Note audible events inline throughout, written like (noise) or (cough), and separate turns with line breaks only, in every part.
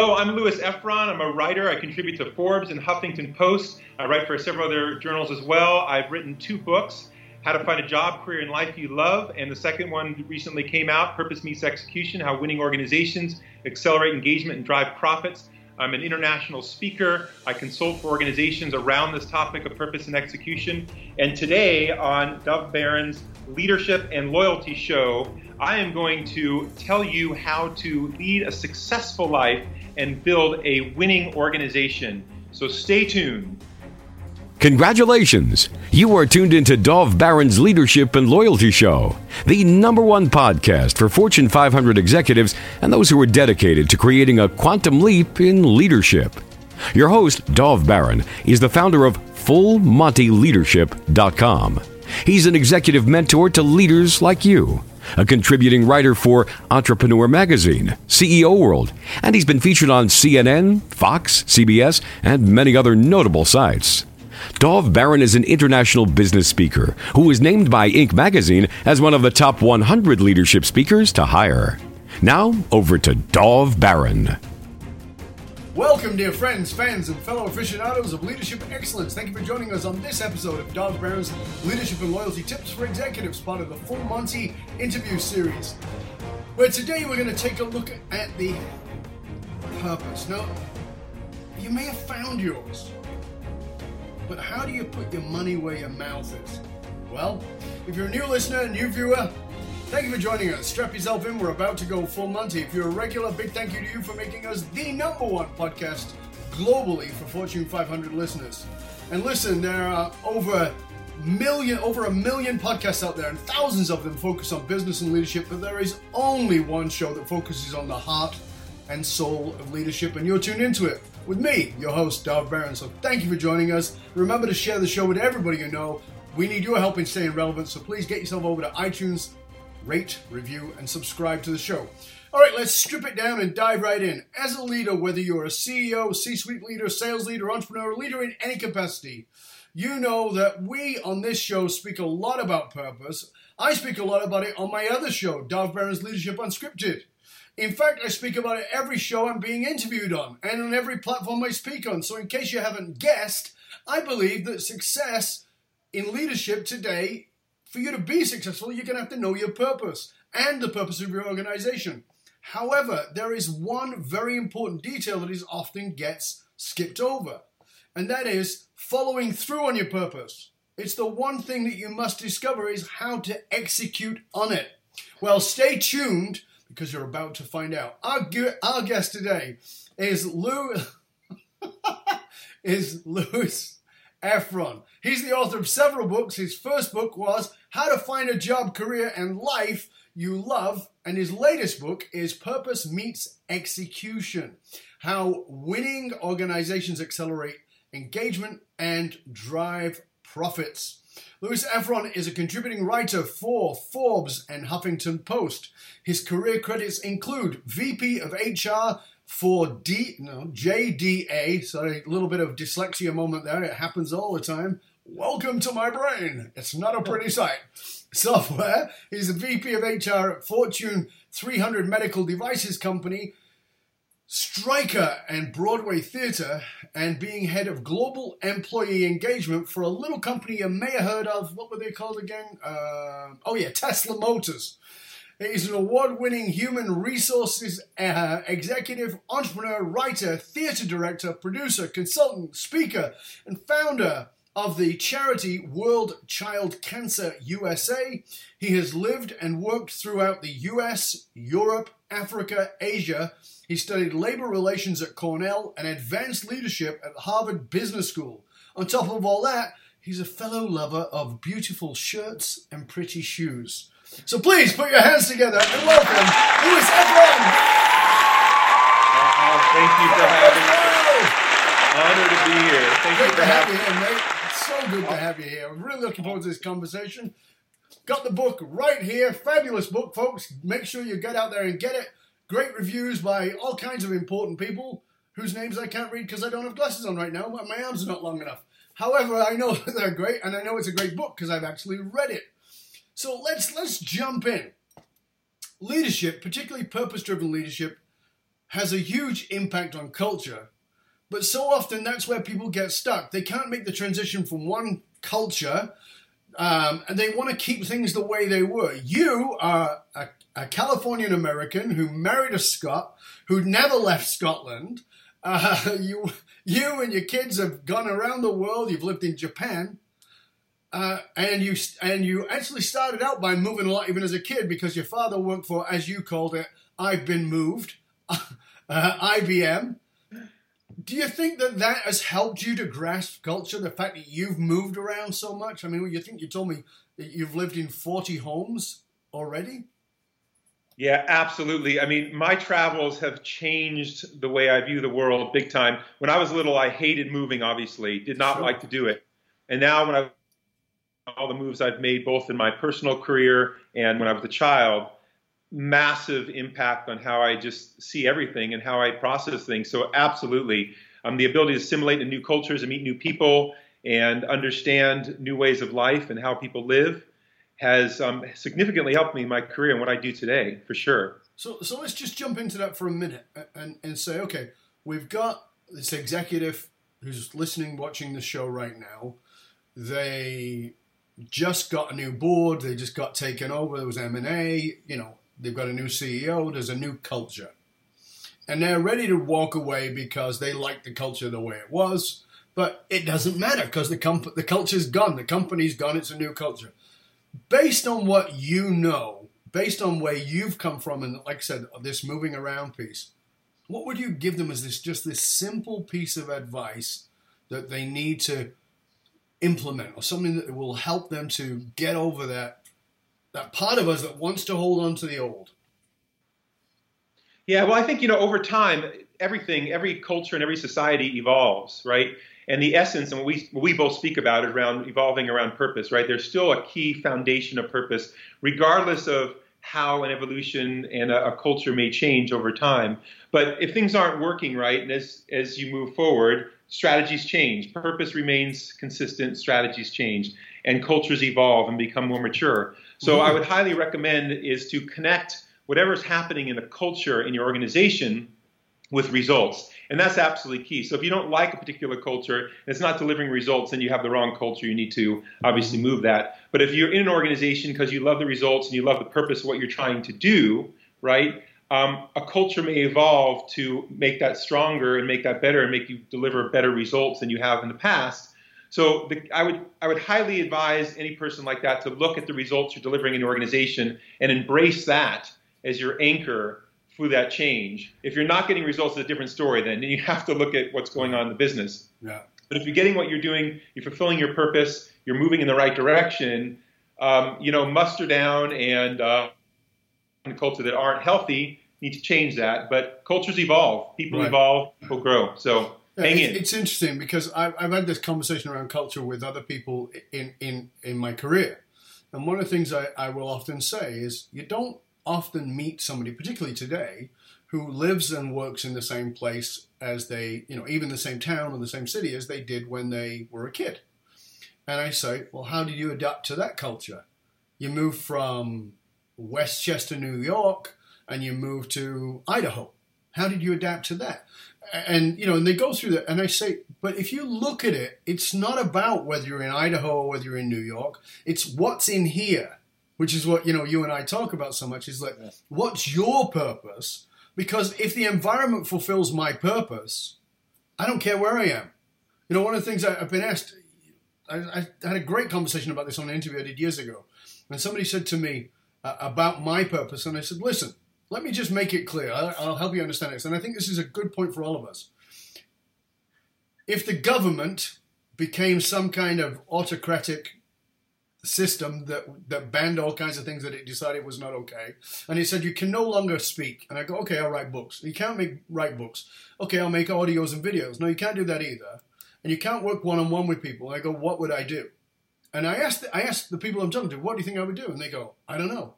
Hello, I'm Louis Efron. I'm a writer. I contribute to Forbes and Huffington Post. I write for several other journals as well. I've written two books How to Find a Job, Career, and Life You Love. And the second one recently came out Purpose Meets Execution How Winning Organizations Accelerate Engagement and Drive Profits. I'm an international speaker. I consult for organizations around this topic of purpose and execution. And today on Dov Baron's Leadership and Loyalty Show, I am going to tell you how to lead a successful life and build a winning organization. So stay tuned.
Congratulations! You are tuned into Dov Baron's Leadership and Loyalty Show, the number one podcast for Fortune 500 executives and those who are dedicated to creating a quantum leap in leadership. Your host, Dov Baron, is the founder of FullMontyLeadership.com. He's an executive mentor to leaders like you, a contributing writer for Entrepreneur Magazine, CEO World, and he's been featured on CNN, Fox, CBS, and many other notable sites. Dov Baron is an international business speaker who was named by Inc. magazine as one of the top 100 leadership speakers to hire. Now, over to Dov Baron.
Welcome, dear friends, fans, and fellow aficionados of leadership excellence. Thank you for joining us on this episode of Dov Baron's Leadership and Loyalty Tips for Executives, part of the Full Monty interview series. Where today we're going to take a look at the purpose. Now, you may have found yours. But how do you put your money where your mouth is? Well, if you're a new listener, a new viewer, thank you for joining us. Strap yourself in, we're about to go full Monty. If you're a regular, big thank you to you for making us the number one podcast globally for Fortune 500 listeners. And listen, there are over million over a million podcasts out there and thousands of them focus on business and leadership but there is only one show that focuses on the heart and soul of leadership and you're tuned into it with me, your host, Dov Baron. So thank you for joining us. Remember to share the show with everybody you know. We need your help in staying relevant, so please get yourself over to iTunes, rate, review, and subscribe to the show. All right, let's strip it down and dive right in. As a leader, whether you're a CEO, C suite leader, sales leader, entrepreneur, leader in any capacity, you know that we on this show speak a lot about purpose. I speak a lot about it on my other show, Dov Baron's Leadership Unscripted. In fact, I speak about it every show I'm being interviewed on and on every platform I speak on. So, in case you haven't guessed, I believe that success in leadership today, for you to be successful, you're going to have to know your purpose and the purpose of your organization. However, there is one very important detail that is often gets skipped over, and that is following through on your purpose. It's the one thing that you must discover is how to execute on it. Well, stay tuned because you're about to find out. Our, our guest today is Lou (laughs) is Louis Efron. He's the author of several books. His first book was How to Find a Job, Career, and Life You Love, and his latest book is Purpose Meets Execution: How Winning Organizations Accelerate Engagement and Drive Profits. Louis Efron is a contributing writer for Forbes and Huffington Post. His career credits include VP of HR for D no JDA. Sorry, a little bit of dyslexia moment there. It happens all the time. Welcome to my brain. It's not a pretty sight. Software. He's a VP of HR at Fortune 300 Medical Devices Company Stryker and Broadway Theatre, and being head of global employee engagement for a little company you may have heard of. What were they called again? Uh, oh, yeah, Tesla Motors. He's an award winning human resources uh, executive, entrepreneur, writer, theatre director, producer, consultant, speaker, and founder of the charity World Child Cancer USA. He has lived and worked throughout the US, Europe, Africa, Asia he studied labor relations at Cornell and advanced leadership at Harvard Business School. On top of all that, he's a fellow lover of beautiful shirts and pretty shoes. So please put your hands together and welcome Louis Efron.
Uh, thank you for having me. Honor to be here. Thank
Great
you for having me.
So good to have you here. I'm really looking forward to this conversation. Got the book right here. Fabulous book, folks. Make sure you get out there and get it. Great reviews by all kinds of important people whose names I can't read because I don't have glasses on right now. My arms are not long enough. However, I know (laughs) they're great, and I know it's a great book because I've actually read it. So let's let's jump in. Leadership, particularly purpose-driven leadership, has a huge impact on culture. But so often that's where people get stuck. They can't make the transition from one culture um, and they want to keep things the way they were. You are a, a Californian American who married a Scot who never left Scotland. Uh, (laughs) you, you and your kids have gone around the world. You've lived in Japan, uh, and you and you actually started out by moving a lot, even as a kid, because your father worked for, as you called it, "I've been moved," (laughs) uh, IBM. Do you think that that has helped you to grasp culture? The fact that you've moved around so much. I mean, you think you told me that you've lived in forty homes already.
Yeah, absolutely. I mean, my travels have changed the way I view the world big time. When I was little, I hated moving, obviously, did not sure. like to do it. And now, when I all the moves I've made, both in my personal career and when I was a child, massive impact on how I just see everything and how I process things. So, absolutely, um, the ability to assimilate in new cultures and meet new people and understand new ways of life and how people live has um, significantly helped me in my career and what I do today, for sure.
So, so let's just jump into that for a minute and, and say, okay, we've got this executive who's listening, watching the show right now. They just got a new board. They just got taken over. There was M and A. You know, they've got a new CEO. There's a new culture, and they're ready to walk away because they like the culture the way it was. But it doesn't matter because the comp- the culture's gone. The company's gone. It's a new culture based on what you know, based on where you've come from, and like I said, this moving around piece, what would you give them as this just this simple piece of advice that they need to implement, or something that will help them to get over that that part of us that wants to hold on to the old?
Yeah, well, I think you know over time, everything, every culture and every society evolves, right? and the essence and what we, we both speak about is around evolving around purpose, right? There's still a key foundation of purpose, regardless of how an evolution and a, a, culture may change over time. But if things aren't working right, and as, as you move forward, strategies change. Purpose remains consistent, strategies change, and cultures evolve and become more mature. So mm-hmm. I would highly recommend is to connect whatever's happening in the culture in your organization with results. And that's absolutely key. So if you don't like a particular culture and it's not delivering results, then you have the wrong culture. You need to obviously move that. But if you're in an organization because you love the results and you love the purpose of what you're trying to do, right? Um, a culture may evolve to make that stronger and make that better and make you deliver better results than you have in the past. So the, I would I would highly advise any person like that to look at the results you're delivering in your organization and embrace that as your anchor for that change. If you're not getting results, it's a different story. Then you have to look at what's going on in the business.
Yeah.
But if you're getting what you're doing, you're fulfilling your purpose, you're moving in the right direction. Um, you know, muster down and uh, culture that aren't healthy need to change that. But cultures evolve, people right. evolve, people grow. So yeah, hang
in. It's interesting because I've, I've had this conversation around culture with other people in in in my career, and one of the things I, I will often say is you don't often meet somebody, particularly today, who lives and works in the same place as they, you know, even the same town or the same city as they did when they were a kid. And I say, well, how did you adapt to that culture? You moved from Westchester, New York, and you moved to Idaho. How did you adapt to that? And you know, and they go through that, and I say, but if you look at it, it's not about whether you're in Idaho or whether you're in New York. It's what's in here which is what you know you and I talk about so much. Is like, yeah. what's your purpose? Because if the environment fulfills my purpose, I don't care where I am. You know, one of the things I, have been asked, I, I, had a great conversation about this on an interview I did years ago, and somebody said to me uh, about my purpose, and I said, listen, let me just make it clear. I'll, help you understand this, and I think this is a good point for all of us. If the government became some kind of autocratic system that that banned all kinds of things that it decided was not okay. And it said you can no longer speak. And I go, okay, I'll write books. You can't make write books. Okay, I'll make audios and videos. No, you can't do that either. And you can't work one on one with people. And I go, what would I do? And I asked I asked the people I'm talking to, what do you think I would do? And they go, I don't know.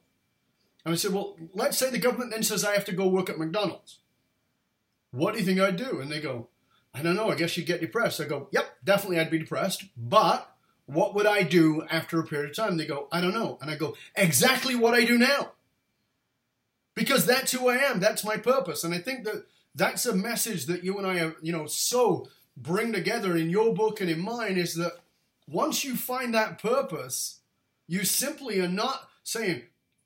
And I said, well, let's say the government then says I have to go work at McDonald's. What do you think I'd do? And they go, I don't know. I guess you'd get depressed. I go, yep, definitely I'd be depressed, but what would I do after a period of time? They go, I don't know. And I go, exactly what I do now. Because that's who I am. That's my purpose. And I think that that's a message that you and I are, you know, so bring together in your book and in mine is that once you find that purpose, you simply are not saying,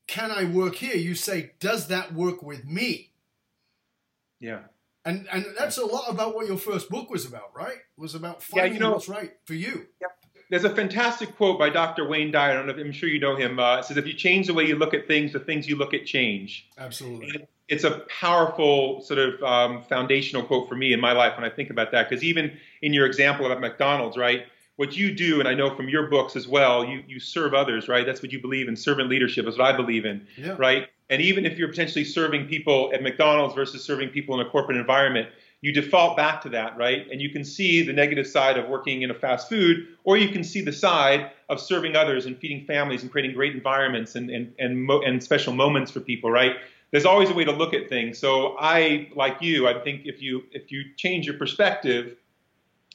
Can I work here? You say, Does that work with me?
Yeah.
And and that's a lot about what your first book was about, right? It was about finding yeah, you know, what's right for you.
Yeah. There's a fantastic quote by Dr. Wayne Dyer. I don't know if, I'm sure you know him. Uh, it says, "If you change the way you look at things, the things you look at change."
Absolutely.
And it's a powerful sort of um, foundational quote for me in my life when I think about that. Because even in your example at McDonald's, right? What you do, and I know from your books as well, you you serve others, right? That's what you believe in. Servant leadership is what I believe in, yeah. right? And even if you're potentially serving people at McDonald's versus serving people in a corporate environment, you default back to that, right? And you can see the negative side of working in a fast food, or you can see the side of serving others and feeding families and creating great environments and and and, mo- and special moments for people, right? there's always a way to look at things. So I, like you, I think if you if you change your perspective,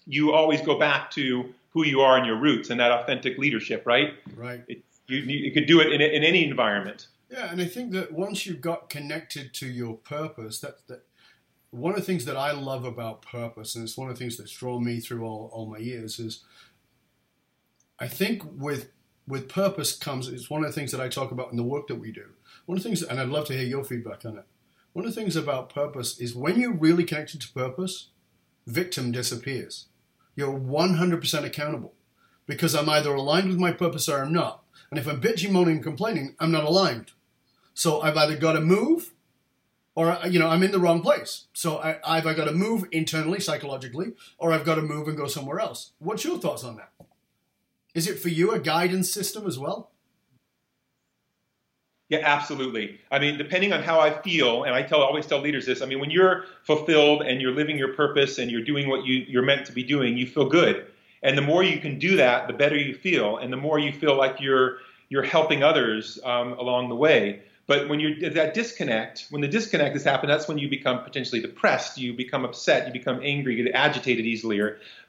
you always go back to who you are and your roots and that authentic leadership, right?
Right.
It, you, you could do it in, in any environment.
Yeah, and I think that once you've got connected to your purpose, that that one of the things that I love about purpose, and it's one of the things that's drawn me through all, all my years, is I think with with purpose comes it's one of the things that I talk about in the work that we do one of the things, and I'd love to hear your feedback on it. One of the things about purpose is when you're really connected to purpose, victim disappears. You're 100% accountable because I'm either aligned with my purpose or I'm not. And if I'm bitching, moaning, and complaining, I'm not aligned. So I've either got to move or, you know, I'm in the wrong place. So I, I've got to move internally, psychologically, or I've got to move and go somewhere else. What's your thoughts on that? Is it for you a guidance system as well?
Yeah, absolutely. I mean, depending on how I feel, and I tell always tell leaders this. I mean, when you're fulfilled and you're living your purpose and you're doing what you, you're meant to be doing, you feel good. And the more you can do that, the better you feel, and the more you feel like you're you're helping others um, along the way. But when you're that disconnect, when the disconnect has happened, that's when you become potentially depressed, you become upset, you become angry, you get agitated easily.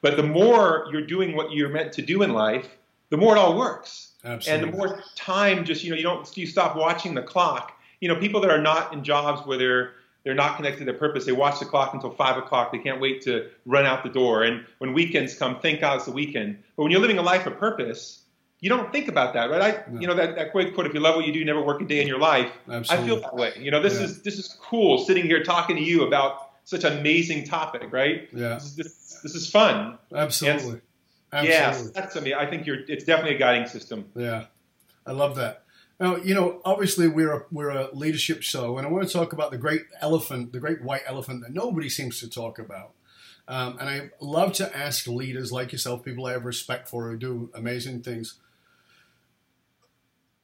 But the more you're doing what you're meant to do in life, the more it all works.
Absolutely.
And the more time, just you know, you don't you stop watching the clock. You know, people that are not in jobs where they're they're not connected to their purpose. They watch the clock until five o'clock. They can't wait to run out the door. And when weekends come, thank God it's the weekend. But when you're living a life of purpose, you don't think about that, right? I, no. you know, that, that quick quote: "If you love what you do, you never work a day in your life."
Absolutely.
I feel that way. You know, this yeah. is this is cool sitting here talking to you about such an amazing topic, right?
Yeah.
This, this, this is fun.
Absolutely.
Yes, that's I mean, I think you're. It's definitely a guiding system.
Yeah, I love that. Now, you know, obviously we're a, we're a leadership show, and I want to talk about the great elephant, the great white elephant that nobody seems to talk about. Um, and I love to ask leaders like yourself, people I have respect for who do amazing things,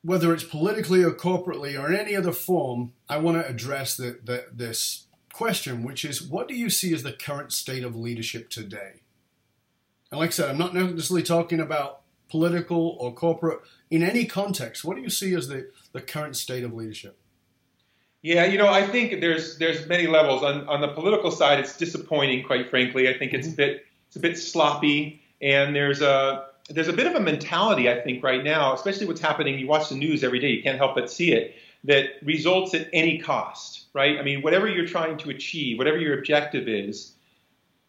whether it's politically or corporately or in any other form. I want to address the, the, this question, which is, what do you see as the current state of leadership today? And like I said, I'm not necessarily talking about political or corporate in any context. What do you see as the, the current state of leadership?
Yeah, you know, I think there's there's many levels. On on the political side, it's disappointing, quite frankly. I think it's a mm-hmm. bit it's a bit sloppy, and there's a there's a bit of a mentality I think right now, especially what's happening. You watch the news every day, you can't help but see it. That results at any cost, right? I mean, whatever you're trying to achieve, whatever your objective is,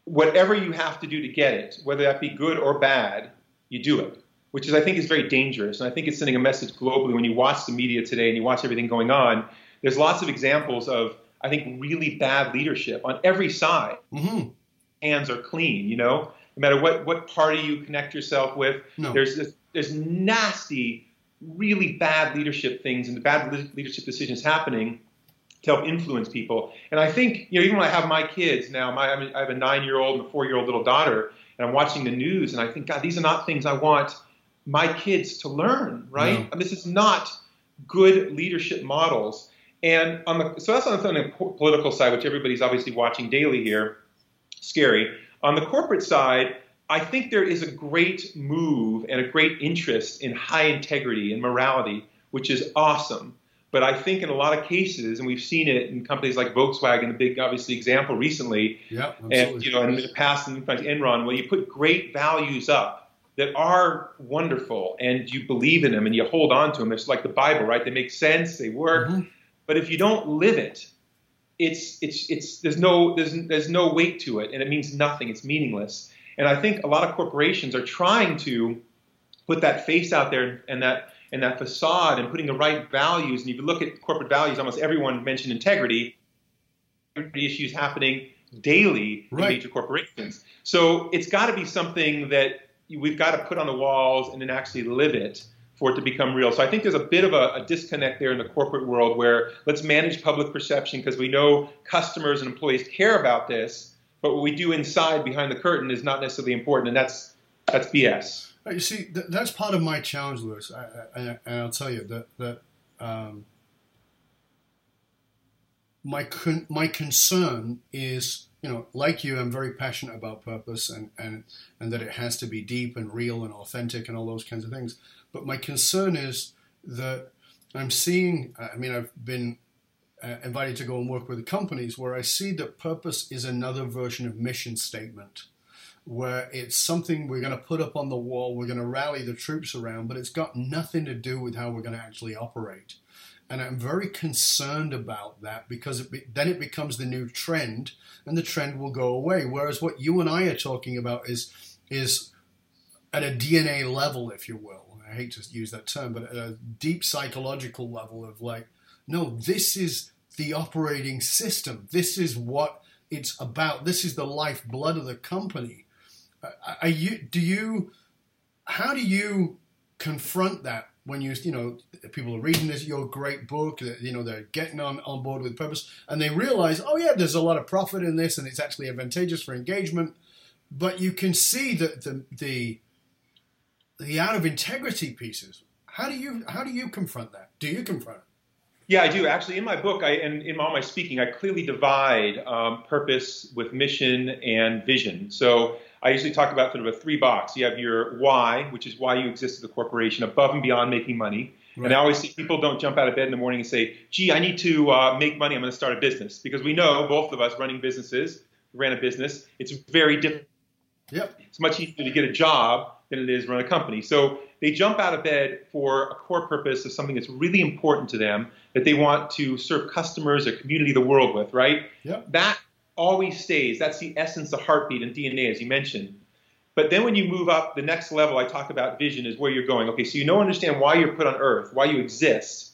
whatever you have to do to get it, whether that be good or bad, you do it, which is I think is very dangerous. And I think it's sending a message globally when you watch the media today and you watch everything going on. There's lots of examples of I think really bad leadership on every side.
Mm-hmm.
Hands are clean, you know. No matter what what party you connect yourself with,
no.
there's this, there's nasty, really bad leadership things and the bad leadership decisions happening to help influence people. And I think, you know, even when I have my kids now, my, I, mean, I have a nine-year-old and a four-year-old little daughter, and I'm watching the news, and I think, God, these are not things I want my kids to learn, right? No. I mean, this is not good leadership models. And on the so that's on the political side, which everybody's obviously watching daily here. Scary. On the corporate side, I think there is a great move and a great interest in high integrity and morality, which is awesome. But I think in a lot of cases, and we've seen it in companies like Volkswagen, the big obviously example recently,
yeah,
and you know, in the past, in fact, Enron, where you put great values up that are wonderful, and you believe in them and you hold on to them. It's like the Bible, right? They make sense, they work. Mm-hmm. But if you don't live it, it's it's it's there's no there's there's no weight to it, and it means nothing. It's meaningless. And I think a lot of corporations are trying to put that face out there and that and that facade and putting the right values. And if you look at corporate values, almost everyone mentioned integrity. Integrity issues happening daily right. in major corporations. So it's got to be something that we've got to put on the walls and then actually live it for it to become real. So I think there's a bit of a, a disconnect there in the corporate world where let's manage public perception because we know customers and employees care about this, but what we do inside behind the curtain is not necessarily important, and that's that's BS.
You see, th- that's part of my challenge, Louis, I, I, and I'll tell you that that um, my con- my concern is you know like you i'm very passionate about purpose and and and that it has to be deep and real and authentic and all those kinds of things. But my concern is that i'm seeing i mean i've been uh, invited to go and work with companies where i see that purpose is another version of mission statement where it's something we're going to put up on the wall we're going to rally the troops around but it's got nothing to do with how we're going to actually operate and I'm very concerned about that because it be, then it becomes the new trend, and the trend will go away. Whereas what you and I are talking about is is at a DNA level, if you will. I hate to use that term, but at a deep psychological level of like, no, this is the operating system. This is what it's about. This is the lifeblood of the company. Are you? Do you? How do you confront that when you you know people are reading this your great book you know they're getting on on board with purpose and they realize oh yeah there's a lot of profit in this and it's actually advantageous for engagement but you can see that the the the out of integrity pieces how do you how do you confront that do you confront it
yeah, I do. Actually, in my book I, and in all my speaking, I clearly divide um, purpose with mission and vision. So I usually talk about sort of a three box. You have your why, which is why you exist as a corporation, above and beyond making money. Right. And I always see people don't jump out of bed in the morning and say, gee, I need to uh, make money. I'm going to start a business. Because we know, both of us running businesses, ran a business, it's very different.
Yep.
It's much easier to get a job than it is to run a company. So they jump out of bed for a core purpose of something that's really important to them that they want to serve customers or community the world with, right?
Yep.
That always stays. That's the essence, the heartbeat, and DNA, as you mentioned. But then when you move up the next level, I talk about vision is where you're going. Okay, so you know, understand why you're put on Earth, why you exist,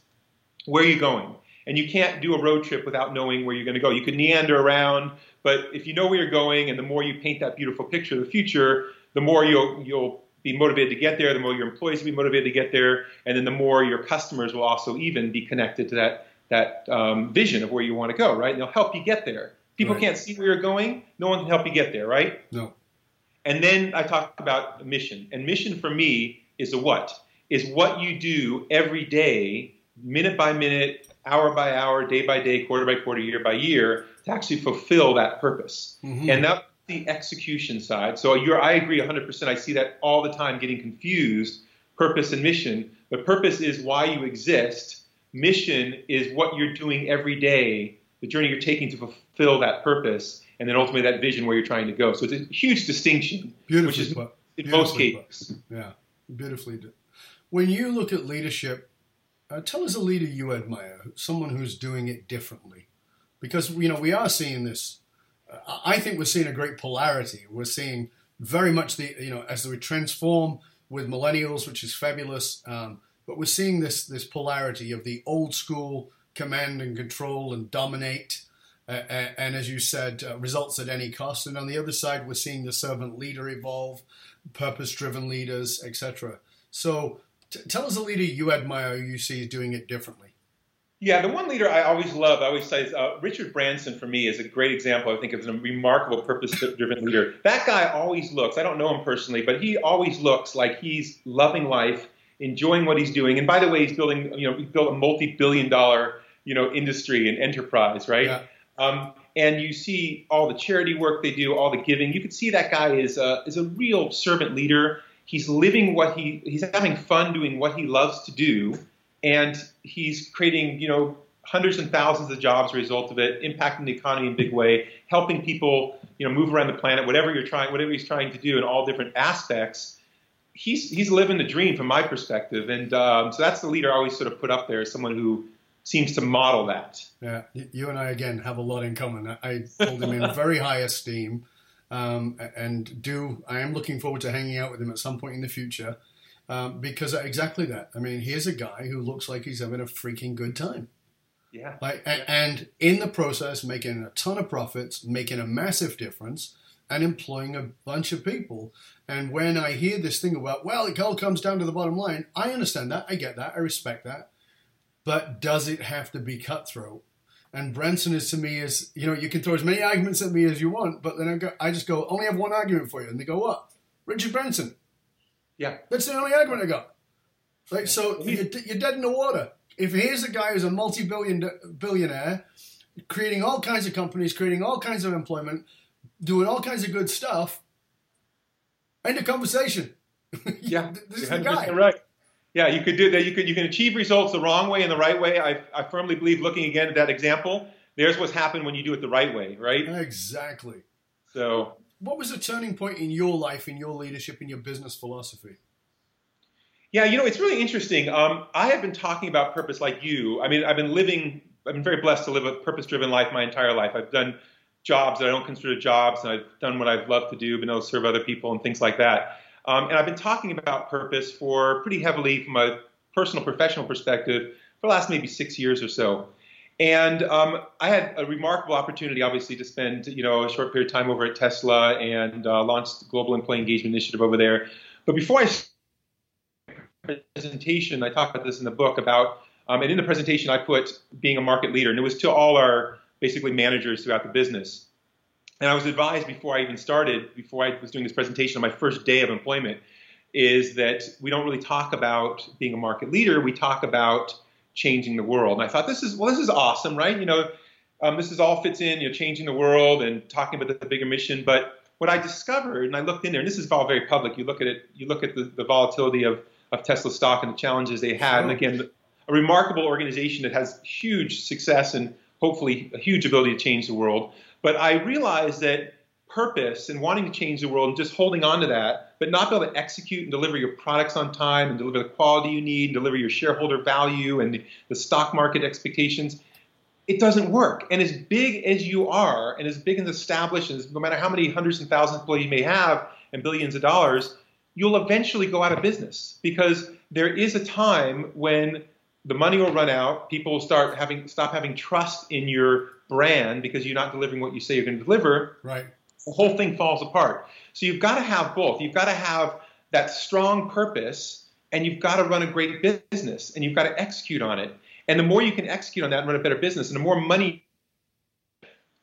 where you're going. And you can't do a road trip without knowing where you're going to go. You can meander around, but if you know where you're going, and the more you paint that beautiful picture of the future, the more you'll you'll be motivated to get there, the more your employees will be motivated to get there, and then the more your customers will also even be connected to that that um, vision of where you want to go, right? And they'll help you get there. People right. can't see where you're going. No one can help you get there, right?
No.
And then I talk about mission. And mission for me is a what? Is what you do every day, minute by minute, hour by hour, day by day, quarter by quarter, year by year, to actually fulfill that purpose. Mm-hmm. And that's the execution side. So you're, I agree 100%. I see that all the time getting confused, purpose and mission. But purpose is why you exist. Mission is what you're doing every day the journey you're taking to fulfill that purpose, and then ultimately that vision where you're trying to go. So it's a huge distinction, which is put. in most cases.
Put. Yeah, beautifully done. When you look at leadership, uh, tell us a leader you admire, someone who's doing it differently, because you know we are seeing this. Uh, I think we're seeing a great polarity. We're seeing very much the you know as we transform with millennials, which is fabulous. Um, but we're seeing this this polarity of the old school command and control and dominate. Uh, and as you said, uh, results at any cost. And on the other side, we're seeing the servant leader evolve, purpose-driven leaders, etc. So, t- tell us a leader you admire, you see doing it differently.
Yeah, the one leader I always love, I always say, uh, Richard Branson for me is a great example. I think of a remarkable purpose-driven leader. That guy always looks. I don't know him personally, but he always looks like he's loving life, enjoying what he's doing. And by the way, he's building. You know, he built a multi-billion-dollar you know industry and enterprise, right? Yeah. Um, and you see all the charity work they do, all the giving. You can see that guy is a, is a real servant leader. He's living what he he's having fun doing what he loves to do, and he's creating you know hundreds and thousands of jobs as a result of it, impacting the economy in a big way, helping people you know move around the planet, whatever you're trying, whatever he's trying to do in all different aspects. He's he's living the dream from my perspective, and um, so that's the leader I always sort of put up there as someone who seems to model that.
Yeah, you and I again have a lot in common. I hold him in (laughs) very high esteem, um, and do I am looking forward to hanging out with him at some point in the future, um, because exactly that. I mean, here's a guy who looks like he's having a freaking good time.
Yeah.
Like, and in the process, making a ton of profits, making a massive difference, and employing a bunch of people. And when I hear this thing about, well, it all comes down to the bottom line, I understand that. I get that. I respect that. But does it have to be cutthroat? And Branson is to me is, you know, you can throw as many arguments at me as you want, but then I, go, I just go, only have one argument for you. And they go, what? Richard Branson.
Yeah.
That's the only argument I got. Like, so you're, you're dead in the water. If here's a guy who's a multi-billion billionaire, creating all kinds of companies, creating all kinds of employment, doing all kinds of good stuff, end of conversation. (laughs)
Yeah,
this is the guy.
Right. Yeah, you could do that. You could you can achieve results the wrong way and the right way. I, I firmly believe, looking again at that example, there's what's happened when you do it the right way, right?
Exactly.
So,
what was the turning point in your life, in your leadership, in your business philosophy?
Yeah, you know, it's really interesting. Um, I have been talking about purpose like you. I mean, I've been living. I've been very blessed to live a purpose-driven life my entire life. I've done jobs that I don't consider jobs, and I've done what I've loved to do, been able to serve other people and things like that. Um, and I've been talking about purpose for pretty heavily from a personal, professional perspective for the last maybe six years or so. And um, I had a remarkable opportunity, obviously, to spend you know a short period of time over at Tesla and uh, launched the Global Employee Engagement Initiative over there. But before I presentation, I talk about this in the book about, um, and in the presentation I put being a market leader, and it was to all our basically managers throughout the business. And I was advised before I even started, before I was doing this presentation on my first day of employment, is that we don't really talk about being a market leader. We talk about changing the world. And I thought this is well, this is awesome, right? You know, um, this is all fits in, you know, changing the world and talking about the, bigger mission. But what I discovered, and I looked in there, and this is all very public. You look at it, you look at the, the volatility of, of Tesla stock and the challenges they had. And again, a remarkable organization that has huge success and hopefully a huge ability to change the world. But I realized that purpose and wanting to change the world and just holding on to that, but not be able to execute and deliver your products on time and deliver the quality you need, and deliver your shareholder value and the, stock market expectations, it doesn't work. And as big as you are, and as big and established, as no matter how many hundreds and thousands of employees you may have and billions of dollars, you'll eventually go out of business because there is a time when the money will run out. People will start having stop having trust in your brand because you're not delivering what you say you're going to deliver,
right.
the whole thing falls apart. So you've got to have both. You've got to have that strong purpose and you've got to run a great business and you've got to execute on it. And the more you can execute on that and run a better business and the more money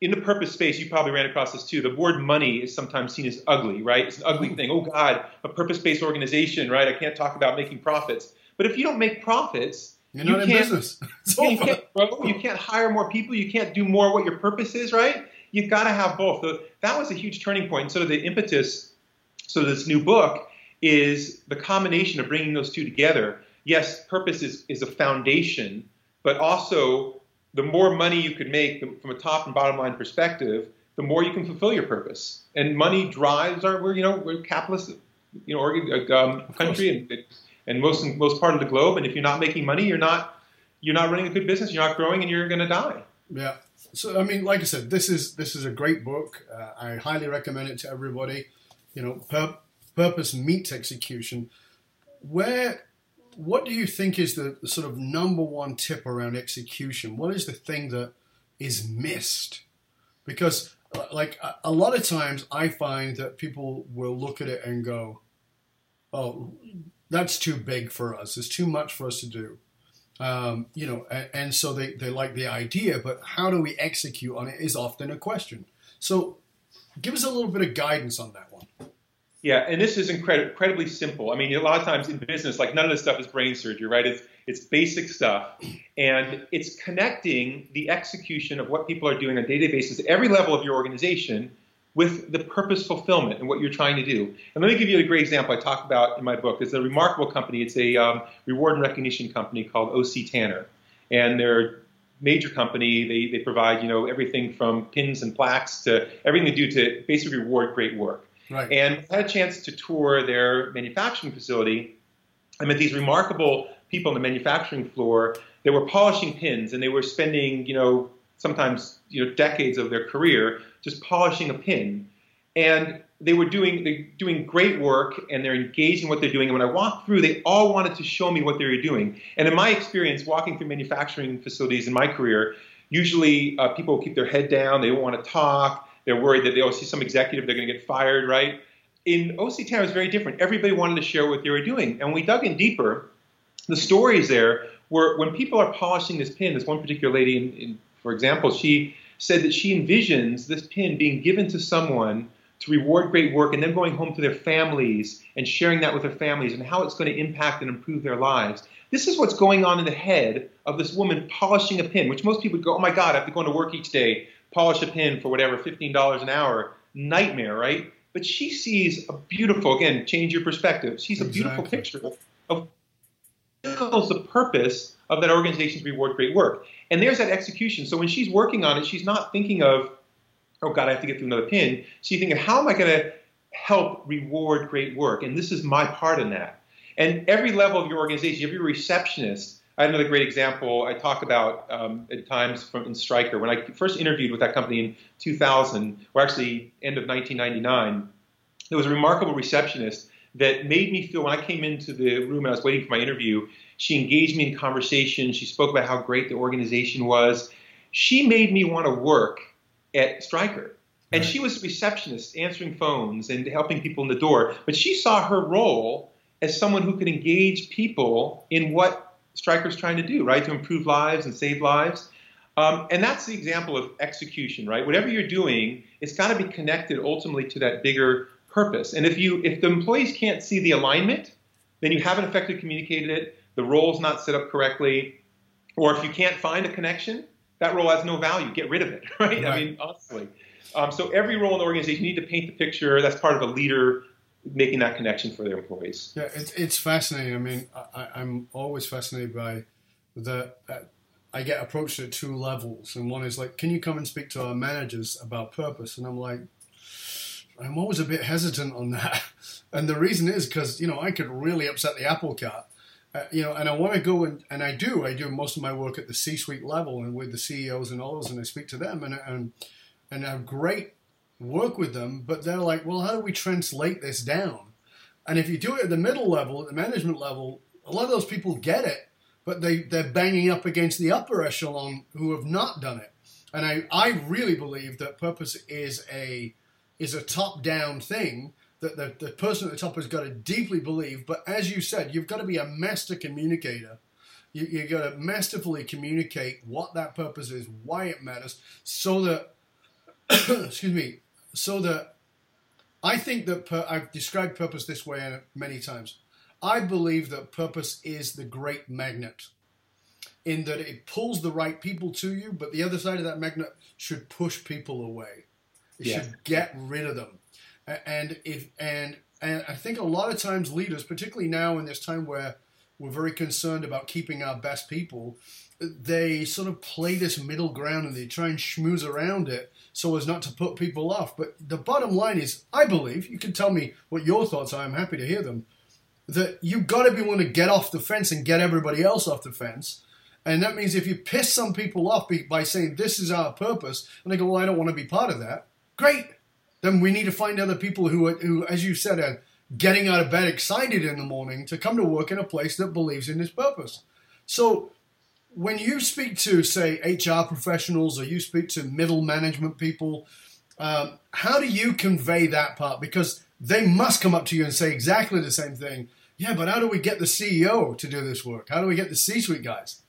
in the purpose space, you probably ran across this too. The word money is sometimes seen as ugly, right? It's an ugly thing. Oh God, a purpose-based organization, right? I can't talk about making profits. But if you don't make profits,
you're not
you
in business. (laughs)
you, can't grow, you can't hire more people. You can't do more what your purpose is, right? You've got to have both. So that was a huge turning point. So the impetus, so this new book is the combination of bringing those two together. Yes, purpose is, is a foundation, but also the more money you can make from a top and bottom line perspective, the more you can fulfill your purpose. And money drives our, we're, you know, we're capitalist, you know, um, country, and it, and most most part of the globe. And if you're not making money, you're not you're not running a good business. You're not growing, and you're going to die.
Yeah. So I mean, like I said, this is this is a great book. Uh, I highly recommend it to everybody. You know, pur- purpose meets execution. Where, what do you think is the, the sort of number one tip around execution? What is the thing that is missed? Because uh, like a, a lot of times, I find that people will look at it and go, "Oh, that's too big for us. It's too much for us to do. Um, you know, and, and, so they, they like the idea, but how do we execute on it is often a question. So give us a little bit of guidance on that one.
Yeah, and this is incredi- incredibly simple. I mean, a lot of times in business, like none of this stuff is brain surgery, right? It's it's basic stuff, and it's connecting the execution of what people are doing on basis at every level of your organization with the purpose fulfillment and what you're trying to do. And let me give you a great example I talk about in my book. It's a remarkable company. It's a um, reward and recognition company called OC Tanner. And they're a major company. They, they provide, you know, everything from pins and plaques to everything they do to basically reward great work.
Right.
And I had a chance to tour their manufacturing facility. I met these remarkable people on the manufacturing floor that were polishing pins and they were spending, you know, sometimes you know decades of their career just polishing a pin, and they were doing they doing great work and they're engaged in what they're doing. And when I walked through, they all wanted to show me what they were doing. And in my experience, walking through manufacturing facilities in my career, usually uh, people keep their head down. They don't want to talk. They're worried that they'll see some executive, they're going to get fired, right? In OC Tanner, it was very different. Everybody wanted to share what they were doing. And when we dug in deeper. The stories there were when people are polishing this pin, this one particular lady, in, in, for example, she said that she envisions this pin being given to someone to reward great work and then going home to their families and sharing that with their families and how it's going to impact and improve their lives. This is what's going on in the head of this woman polishing a pin, which most people would go, oh my God, I have to go into work each day, polish a pin for whatever, $15 an hour. Nightmare, right? But she sees a beautiful, again, change your perspective. She's a beautiful picture of the purpose of that organization to reward great work. And there's that execution. So when she's working on it, she's not thinking of, oh God, I have to get through another pin. She's thinking, how am I going to help reward great work? And this is my part in that. And every level of your organization, every receptionist, I had another great example I talk about um, at times from in Stryker. When I first interviewed with that company in 2000, or actually end of 1999, there was a remarkable receptionist that made me feel when I came into the room and I was waiting for my interview, she engaged me in conversation. She spoke about how great the organization was. She made me want to work at Stryker. And right. she was a receptionist, answering phones and helping people in the door. But she saw her role as someone who could engage people in what Stryker's trying to do, right? To improve lives and save lives. Um, and that's the example of execution, right? Whatever you're doing, it's got to be connected ultimately to that bigger purpose. And if you if the employees can't see the alignment, then you haven't effectively communicated it. The role's not set up correctly, or if you can't find a connection, that role has no value. Get rid of it, right? (laughs) right. I mean, honestly. Um, so every role in the organization, you need to paint the picture. That's part of a leader making that connection for their employees.
Yeah, it's, it's fascinating. I mean, I, am always fascinated by the. Uh, I get approached at two levels, and one is like, "Can you come and speak to our managers about purpose?" And I'm like, I'm always a bit hesitant on that, (laughs) and the reason is because you know I could really upset the apple cart, uh, you know, and I want to go and and I do. I do most of my work at the C-suite level and with the CEOs and those, and I speak to them and and and have great work with them. But they're like, well, how do we translate this down? And if you do it at the middle level, at the management level, a lot of those people get it, but they they're banging up against the upper echelon who have not done it. And I I really believe that purpose is a is a top down thing that the, the person at the top has got to deeply believe. But as you said, you've got to be a master communicator. You, you've got to masterfully communicate what that purpose is, why it matters, so that, (coughs) excuse me, so that I think that per, I've described purpose this way many times. I believe that purpose is the great magnet in that it pulls the right people to you, but the other side of that magnet should push people away. It yeah. should get rid of them. And if and and I think a lot of times leaders, particularly now in this time where we're very concerned about keeping our best people, they sort of play this middle ground and they try and schmooze around it so as not to put people off. But the bottom line is, I believe, you can tell me what your thoughts are, I'm happy to hear them, that you've got to be willing to get off the fence and get everybody else off the fence. And that means if you piss some people off by saying, this is our purpose, and they go, well, I don't want to be part of that, Great. Then we need to find other people who, who, as you said, are getting out of bed excited in the morning to come to work in a place that believes in this purpose. So when you speak to, say, HR professionals or you speak to middle management people, um, how do you convey that part? Because they must come up to you and say exactly the same thing. Yeah, but how do we get the CEO to do this work? How do we get the C suite guys?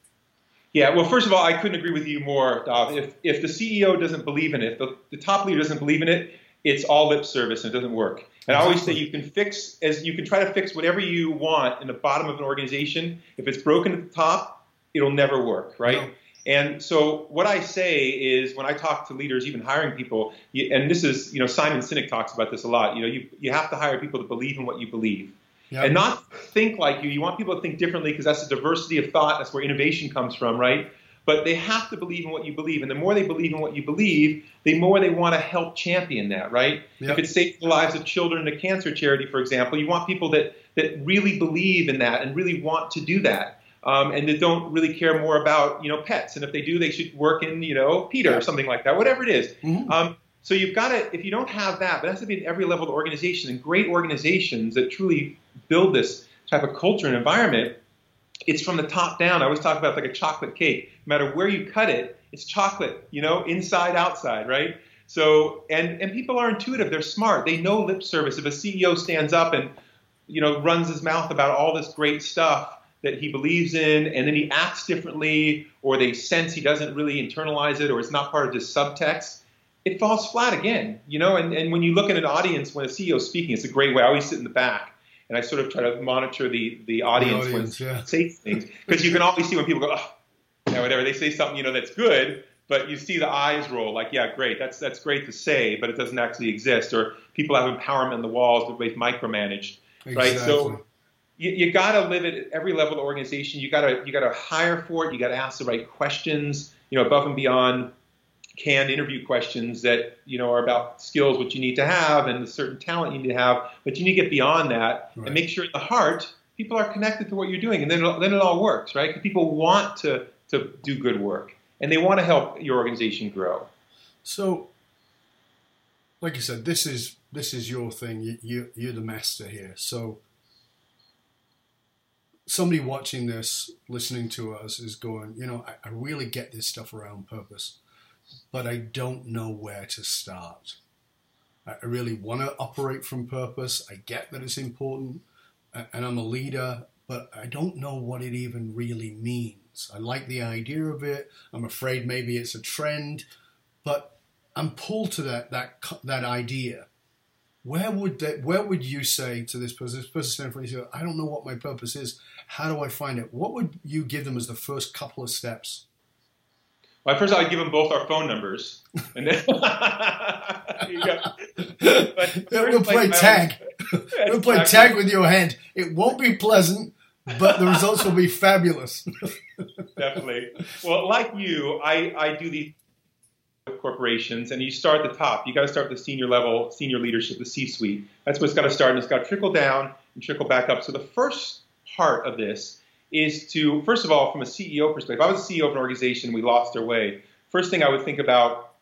Yeah, well, first of all, I couldn't agree with you more, Dov. If, if the CEO doesn't believe in it, the, the top leader doesn't believe in it, it's all lip service and it doesn't work. And I always say you can fix as you can try to fix whatever you want in the bottom of an organization. If it's broken at the top, it'll never work, right? No. And so what I say is when I talk to leaders, even hiring people, and this is, you know, Simon Sinek talks about this a lot. You know, you, you have to hire people to believe in what you believe. Yep. And not think like you. You want people to think differently because that's the diversity of thought. That's where innovation comes from, right? But they have to believe in what you believe. And the more they believe in what you believe, the more they want to help champion that, right? Yep. If it's saving the lives of children in a cancer charity, for example, you want people that, that really believe in that and really want to do that. um, and that don't really care more about you know pets. And if they do, they should work in you know PETA
Yeah.
or something like that, whatever it is.
Mhm.
Um, so you've got to, if you don't have that, but it has to be at every level of the organization. And great organizations that truly build this type of culture and environment, it's from the top down. I always talk about like a chocolate cake. No matter where you cut it, it's chocolate, you know, inside, outside, right? So, and, and people are intuitive. They're smart. They know lip service. If a CEO stands up and, you know, runs his mouth about all this great stuff that he believes in, and then he acts differently, or they sense he doesn't really internalize it, or it's not part of his subtext, it falls flat again, you know. And, and when you look at an audience, when a CEO is speaking, it's a great way. I always sit in the back and I sort of try to monitor the the audience,
audience,
when
yeah.
they say things because you can always see when people go, oh, yeah, whatever. They say something, you know, that's good, but you see the eyes roll, like, yeah, great, that's that's great to say, but it doesn't actually exist. Or people have empowerment in the walls, but they've micromanaged, right? So you, you got to live it at every level of the organization. You got to you got to hire for it. You got to ask the right questions, you know, above and beyond canned interview questions that you know are about skills, what you need to have, and the certain talent you need to have. But you need to get beyond that
Right.
and make sure at the heart people are connected to what you're doing, and then it, then it all works, right? Because people want to to do good work and they want to help your organization grow.
So, like you said, this is this is your thing. You, you you're the master here. So, somebody watching this, listening to us, is going, you know, I, I really get this stuff around purpose, but I don't know where to start. I really want to operate from purpose. I get that it's important, and I'm a leader, but I don't know what it even really means. I like the idea of it. I'm afraid maybe it's a trend, but I'm pulled to that that that idea. Where would that? Where would you say to this person? This person standing of you, I don't know what my purpose is. How do I find it? What would you give them as the first couple of steps?
Well, first I'd give them both our phone numbers, and then (laughs) you go. But
we'll play tag. (laughs) We'll play
Exactly.
tag with your hand. It won't be pleasant, but the results will be fabulous.
Definitely. Well, like you, I, I do these with corporations, and you start at the top. You got to start at the senior level, senior leadership, the C-suite. That's what's got to start, and it's got to trickle down and trickle back up. So the first part of this is to, first of all, from a CEO perspective, if I was a CEO of an organization, we lost our way. First thing I would think about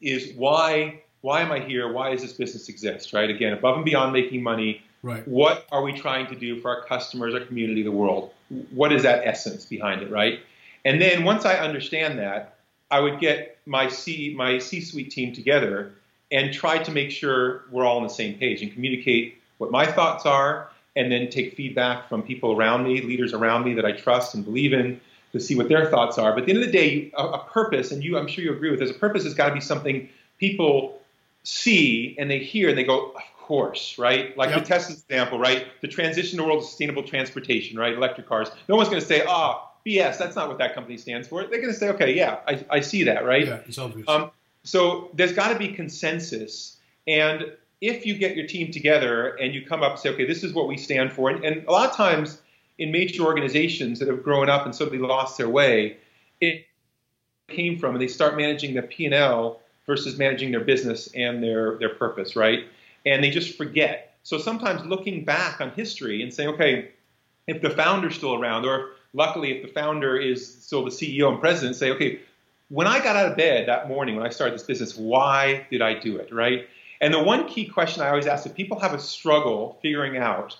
is why why am I here? Why does this business exist? Right? Again, above and beyond making money,
Right.
what are we trying to do for our customers, our community, the world? What is that essence behind it, right? And then once I understand that, I would get my C my C-suite team together and try to make sure we're all on the same page and communicate what my thoughts are, and then take feedback from people around me, leaders around me that I trust and believe in, to see what their thoughts are. But at the end of the day, a, a purpose, and you, I'm sure you agree with this, a purpose has got to be something people see and they hear and they go, of course, right? Like
Yep.
the Tesla example, right? The transition to world of sustainable transportation, right? Electric cars. No one's going to say, ah, BS, that's not what that company stands for. They're going to say, okay, yeah, I, I see that, right?
Yeah, it's obvious.
Um, so there's got to be consensus. And if you get your team together and you come up and say, okay, this is what we stand for, and, and a lot of times in major organizations that have grown up and suddenly lost their way, it came from, and they start managing the P&L versus managing their business and their, their purpose, right? And they just forget. So sometimes looking back on history and saying, okay, if the founder's still around, or luckily if the founder is still the CEO and president, say, okay, when I got out of bed that morning when I started this business, why did I do it, right? And the one key question I always ask if people have a struggle figuring out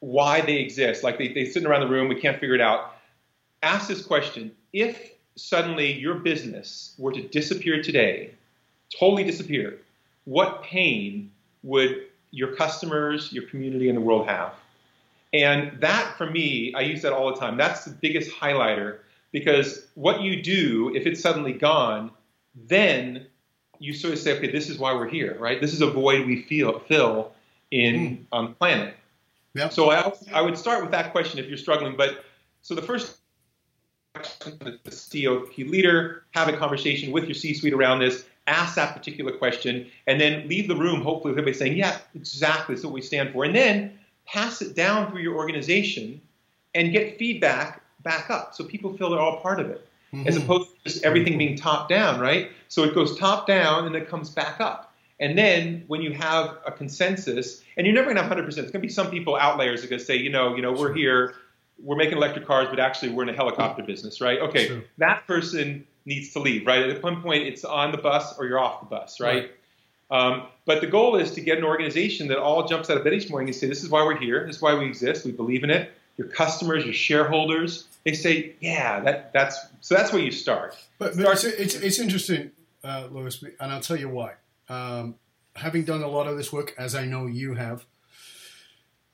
why they exist, like they, they sitting around the room, we can't figure it out, ask this question. If suddenly your business were to disappear today, totally disappear, what pain would your customers, your community, and the world have? And that, for me, I use that all the time. That's the biggest highlighter because what you do, if it's suddenly gone, then you sort of say, okay, this is why we're here, right? This is a void we feel fill in mm. on the planet.
Yeah.
So I, I would start with that question if you're struggling. But so the first question, the CEO key leader, have a conversation with your C-suite around this, ask that particular question, and then leave the room hopefully with everybody saying, yeah, exactly, that's what we stand for. And then pass it down through your organization and get feedback back up so people feel they're all part of it as
Mhm.
opposed to just everything being top down, right? So it goes top down and it comes back up. And then when you have a consensus, and you're never going to have 100%, it's going to be some people, outliers, that are going to say, you know, you know, we're here, we're making electric cars, but actually we're in a helicopter business, right? Okay,
Sure.
that person needs to leave, right? At one point, it's on the bus or you're off the bus, right? Um, but the goal is to get an organization that all jumps out of bed each morning and say, "This is why we're here. This is why we exist. We believe in it." Your customers, your shareholders, they say, "Yeah, that, that's so." That's where you start.
But, but
Start-
it's, it's, it's interesting, uh, Louis, and I'll tell you why. Um, having done a lot of this work, as I know you have,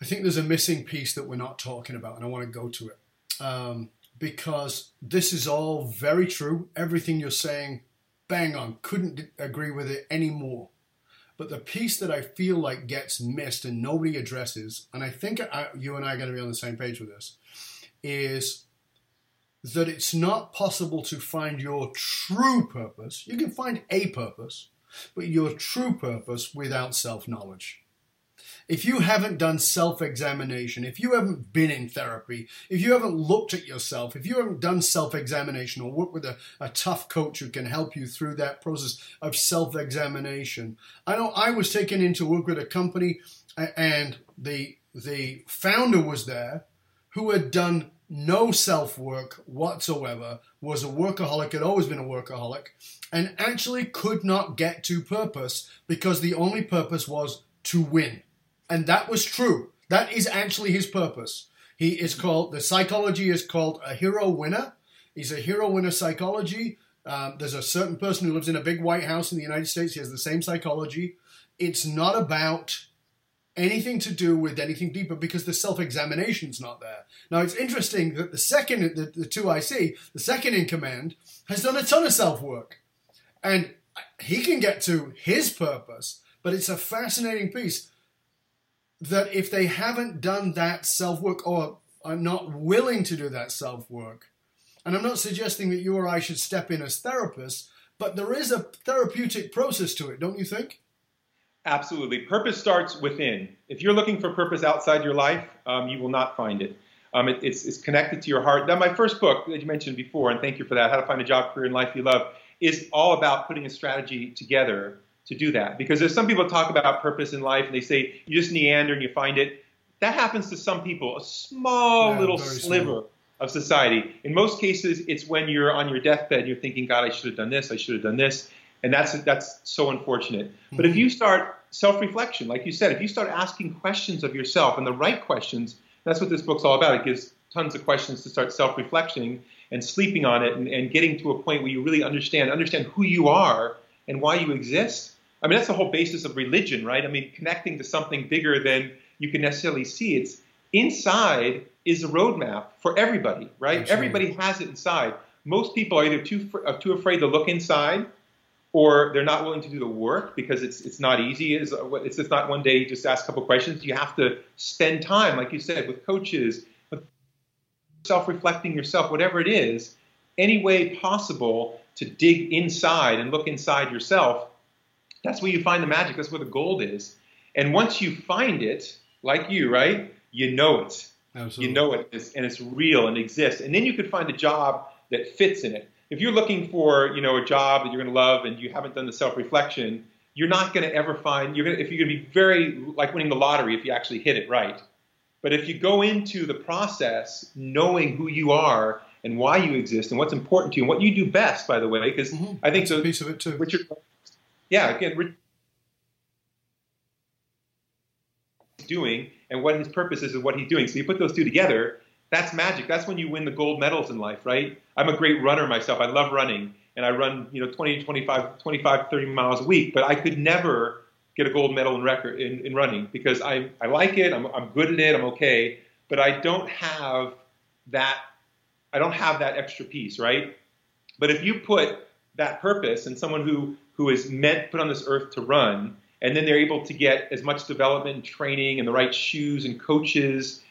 I think there's a missing piece that we're not talking about, and I want to go to it. Um, because this is all very true. Everything you're saying, bang on. Couldn't agree with it anymore. But the piece that I feel like gets missed and nobody addresses, and I think I, you and I are going to be on the same page with this, is that it's not possible to find your true purpose. You can find a purpose, but your true purpose without self knowledge. If you haven't done self examination, if you haven't been in therapy, if you haven't looked at yourself, if you haven't done self examination or worked with a, a tough coach who can help you through that process of self examination, I know I was taken in to work with a company and the, the founder was there who had done no self work whatsoever, was a workaholic, had always been a workaholic, and actually could not get to purpose because the only purpose was to win. And that was true. That is actually his purpose. He is called, the psychology is called a hero winner. He's a hero winner psychology. Um, there's a certain person who lives in a big white house in the United States. He has the same psychology. It's not about anything to do with anything deeper because the self-examination's not there. Now it's interesting that the second, the, the two I see, the second in command has done a ton of self-work, and he can get to his purpose. But it's a fascinating piece that if they haven't done that self-work or are not willing to do that self-work, and I'm not suggesting that you or I should step in as therapists, but there is a therapeutic process to it, don't you think?
Absolutely. Purpose starts within. If you're looking for purpose outside your life, um, you will not find it. Um, it it's, it's connected to your heart. Now, my first book that you mentioned before, and thank you for that, How to Find a Job, Career, and Life You Love, is all about putting a strategy together to do that. Because there's some people talk about purpose in life, and they say you just neander and you find it. That happens to some people, a small
Yeah,
little sliver
small.
of society. In most cases, it's when you're on your deathbed, you're thinking, God, I should have done this, I should have done this. And that's, that's so unfortunate. But if mm-hmm. you start self reflection, like you said, if you start asking questions of yourself and the right questions, that's what this book's all about. It gives tons of questions to start self reflecting and sleeping on it and, and getting to a point where you really understand, understand who you are and why you exist. I mean, that's the whole basis of religion, right? I mean, connecting to something bigger than you can necessarily see. It's inside is a roadmap for everybody, right?
Absolutely.
Everybody has it inside. Most people are either too too afraid to look inside, or they're not willing to do the work because it's it's not easy. It's it's just not one day you just ask a couple questions. You have to spend time, like you said, with coaches, with self-reflecting yourself, whatever it is, any way possible to dig inside and look inside yourself. That's where you find the magic. That's where the gold is. And once you find it, like you, right? You know it.
Absolutely.
You know it is, and it's real and exists. And then you could find a job that fits in it. If you're looking for, you know, a job that you're going to love and you haven't done the self-reflection, you're not going to ever find. You're going to, if you're going to be very like winning the lottery if you actually hit it right. But if you go into the process knowing who you are and why you exist and what's important to you and what you do best, by the way, because
Mhm.
I think
That's a piece of it too.
Richard, yeah, again, Rich doing and what his purpose is and what he's doing. So you put those two together, that's magic. That's when you win the gold medals in life, right? I'm a great runner myself. I love running and I run, you know, 20, 25, 25, 30 miles a week, but I could never get a gold medal in record in, in running because I, I like it. I'm, I'm good at it. I'm okay, but I don't have that. I don't have that extra piece, right? But if you put that purpose and someone who who is meant put on this earth to run, and then they're able to get as much development and training and the right shoes and coaches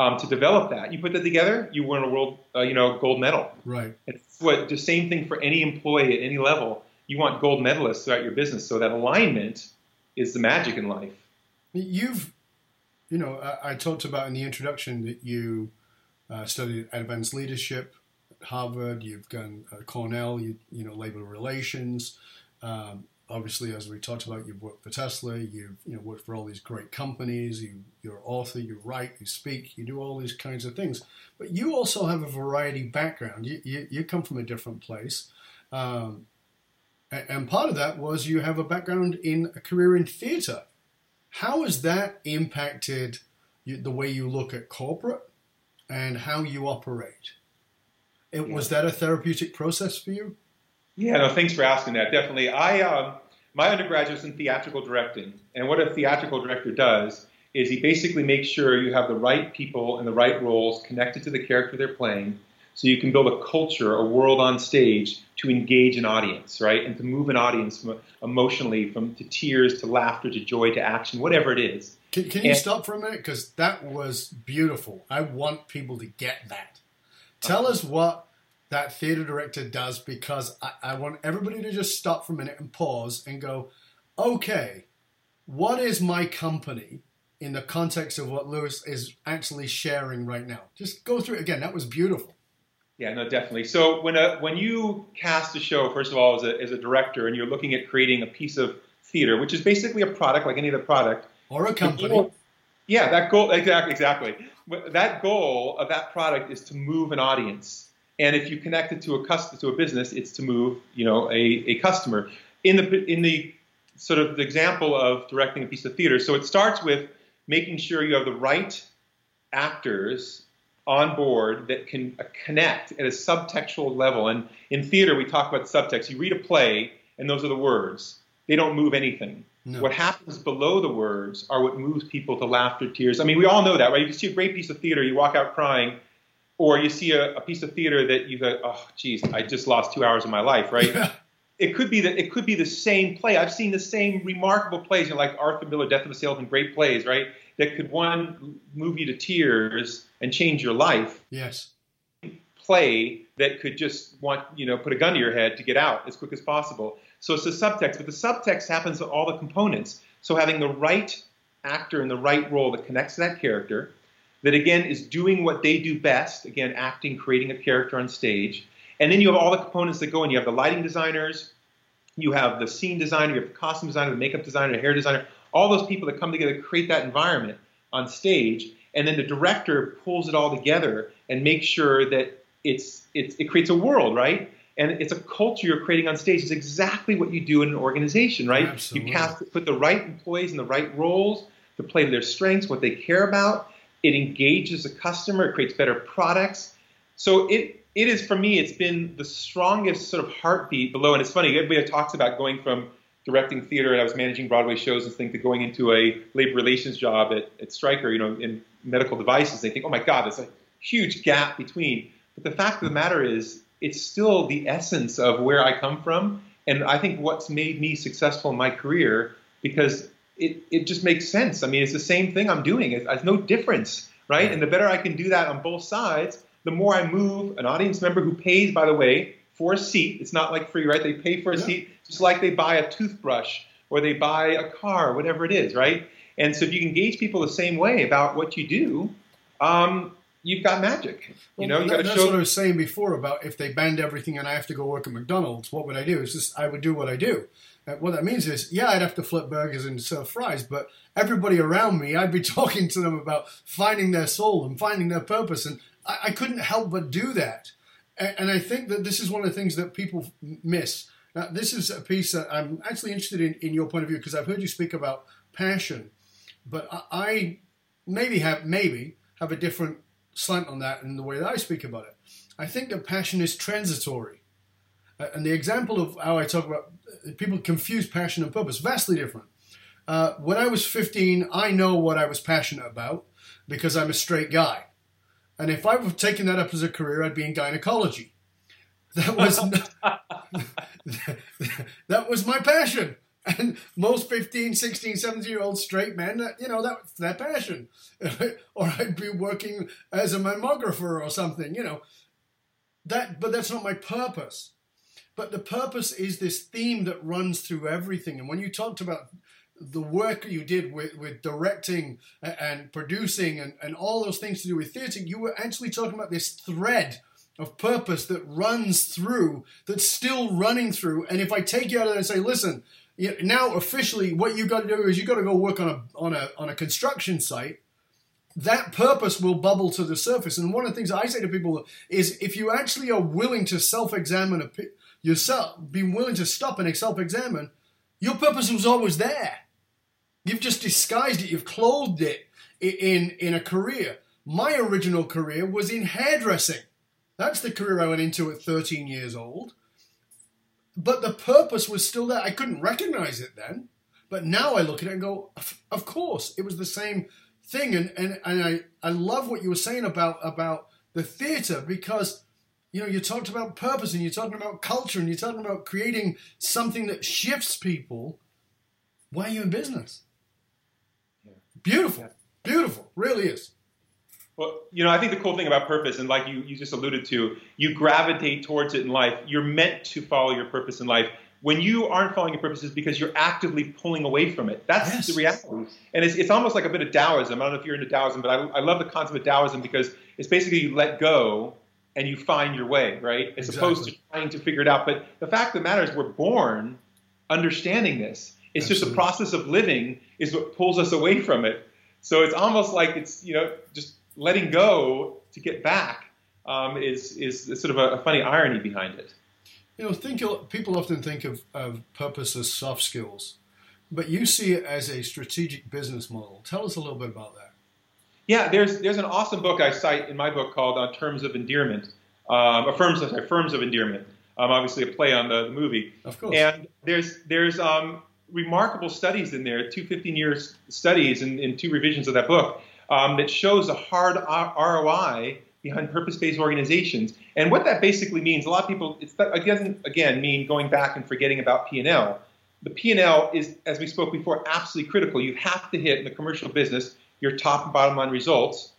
um, to develop that, you put that together, you win a world, uh, you know, gold medal.
Right.
It's what the same thing for any employee at any level. You want gold medalists throughout your business, so that alignment is the magic in life.
You've, you know, I, I talked about in the introduction that you uh, studied advanced leadership at Harvard. You've done uh, Cornell. You, you know, labor relations. Um, obviously, as we talked about, you've worked for Tesla, you've you know worked for all these great companies. You you're an author, you write, you speak, you do all these kinds of things. But you also have a variety background. You you, you come from a different place. Um, and part of that was you have a background in a career in theatre. How has that impacted the way you look at corporate and how you operate? It, yeah. Was that a therapeutic process for you?
Yeah, no, thanks for asking that. Definitely. I um, my undergraduate was in theatrical directing, and what a theatrical director does is he basically makes sure you have the right people in the right roles connected to the character they're playing, so you can build a culture, a world on stage to engage an audience, right, and to move an audience from, emotionally from to tears to laughter to joy to action, whatever it is.
Can, can you and, stop for a minute because that was beautiful. I want people to get that. Tell uh-huh. us what that theater director does because I, I want everybody to just stop for a minute and pause and go, okay, what is my company in the context of what Louis is actually sharing right now? Just go through it again. That was beautiful.
Yeah, no, definitely. So when a, when you cast a show, first of all, as a, as a director, and you're looking at creating a piece of theater, which is basically a product like any other product,
or a company. Goal,
yeah, that goal exactly exactly. That goal of that product is to move an audience and if you connect it to a customer, to a business, it's to move, you know, a, a customer. In the in the sort of the example of directing a piece of theater, so it starts with making sure you have the right actors on board that can uh, connect at a subtextual level. And in theater, we talk about subtext. You read a play, and those are the words. They don't move anything. No. What happens below the words are what moves people to laughter, tears. I mean, we all know that, right? If you see a great piece of theater, you walk out crying or you see a, a, piece of theater that you go, oh, geez, I just lost two hours of my life, right? (laughs) it could be that it could be the same play. I've seen the same remarkable plays, you know, like Arthur Miller, Death of a Salesman, great plays, right? That could one move you to tears and change your life.
Yes.
Play that could just want you know put a gun to your head to get out as quick as possible. So it's the subtext, but the subtext happens to all the components. So having the right actor in the right role that connects to that character that again is doing what they do best, again, acting, creating a character on stage. And then you have all the components that go in. You have the lighting designers, you have the scene designer, you have the costume designer, the makeup designer, the hair designer, all those people that come together to create that environment on stage. And then the director pulls it all together and makes sure that it's, it's it creates a world, right? And it's a culture you're creating on stage. It's exactly what you do in an organization, right?
Absolutely.
You cast, put the right employees in the right roles to play to their strengths, what they care about, it engages the customer. It creates better products. So it it is for me. It's been the strongest sort of heartbeat below. And it's funny. Everybody talks about going from directing theater and I was managing Broadway shows and think to going into a labor relations job at, at Stryker, you know, in medical devices. They think, oh my God, there's a huge gap between. But the fact of the matter is, it's still the essence of where I come from. And I think what's made me successful in my career because it, it just makes sense. I mean, it's the same thing I'm doing. It's, it's no difference, right? And the better I can do that on both sides, the more I move an audience member who pays, by the way, for a seat. It's not like free, right? They pay for a yeah. seat just like they buy a toothbrush or they buy a car, whatever it is, right? And so if you engage people the same way about what you do, um, you've got magic. You know, you
that, that's show... what I was saying before about if they banned everything and I have to go work at McDonald's, what would I do? It's just I would do what I do. Uh, what that means is, yeah, I'd have to flip burgers and serve fries, but everybody around me, I'd be (laughs) talking to them about finding their soul and finding their purpose, and I, I couldn't help but do that. And, and, I think that this is one of the things that people miss. Now, this is a piece that I'm actually interested in, in your point of view because I've heard you speak about passion, but I, I maybe have maybe have a different slant on that in the way that I speak about it. I think that passion is transitory. Uh, and the example of how I talk about people confuse passion and purpose, vastly different. Uh, when I was 15, I know what I was passionate about because I'm a straight guy. And if I were taking that up as a career, I'd be in gynecology. That was (laughs) (laughs) that was my passion. And most 15, 16, 17 year old straight men, you know, that, their passion. (laughs) or I'd be working as a mammographer or something, you know. That, but that's not my purpose. But the purpose is this theme that runs through everything. And when you talked about the work you did with, with directing and producing and, and all those things to do with theatre, you were actually talking about this thread of purpose that runs through, that's still running through. And if I take you out of there and say, listen, now officially what you've got to do is you've got to go work on a on a on a construction site that purpose will bubble to the surface and one of the things i say to people is if you actually are willing to self-examine yourself be willing to stop and self-examine your purpose was always there. You've just disguised it. You've clothed it in in a career. My original career was in hairdressing. That's the career i went into at 13 years old. But the purpose was still there. I couldn't recognize it then, but now I look at it and go, of course, it was the same thing. And and, and I, I love what you were saying about about the theater because you know you talked about purpose and you're talking about culture and you're talking about creating something that shifts people. Why are you in business? Yeah. Beautiful, yeah. beautiful, really is.
Well, you know, I think the cool thing about purpose, and like you, you just alluded to, you gravitate towards it in life. You're meant to follow your purpose in life. When you aren't following your purpose, is because you're actively pulling away from it. That's yes. the reality. And it's, it's almost like a bit of Taoism. I don't know if you're into Taoism, but I, I love the concept of Taoism because it's basically you let go and you find your way, right? As exactly. opposed to trying to figure it out. But the fact of the matter is, we're born understanding this. It's Absolutely. just the process of living is what pulls us away from it. So it's almost like it's you know just letting go to get back um, is, is sort of a, a, funny irony behind it.
You know, think people often think of, of purpose as soft skills, but you see it as a strategic business model. Tell us a little bit about that.
Yeah, there's there's an awesome book I cite in my book called uh, Terms of Endearment, um, Firms, sorry, Firms of Endearment. Um, obviously, a play on the, the, movie.
Of course.
And there's there's um, remarkable studies in there, two 15 years studies in, in two revisions of that book um, that shows a hard ROI behind purpose-based organizations. And what that basically means, a lot of people, it doesn't again mean going back and forgetting about P&L. The P&L is, as we spoke before, absolutely critical. You have to hit in the commercial business your top and bottom line results.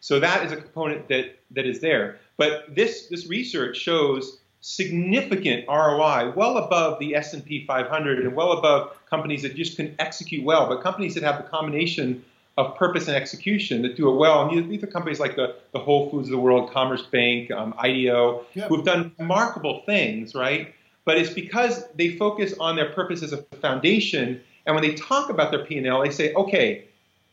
So that is a component that, that is there. But this, this research shows significant ROI, well above the S&P 500 and well above companies that just can execute well, but companies that have the combination of purpose and execution that do it well. And these are companies like the, the Whole Foods of the world, Commerce Bank, um, IDEO, yep. who've done remarkable things, right? But it's because they focus on their purpose as a foundation. And when they talk about their P&L, they say, okay,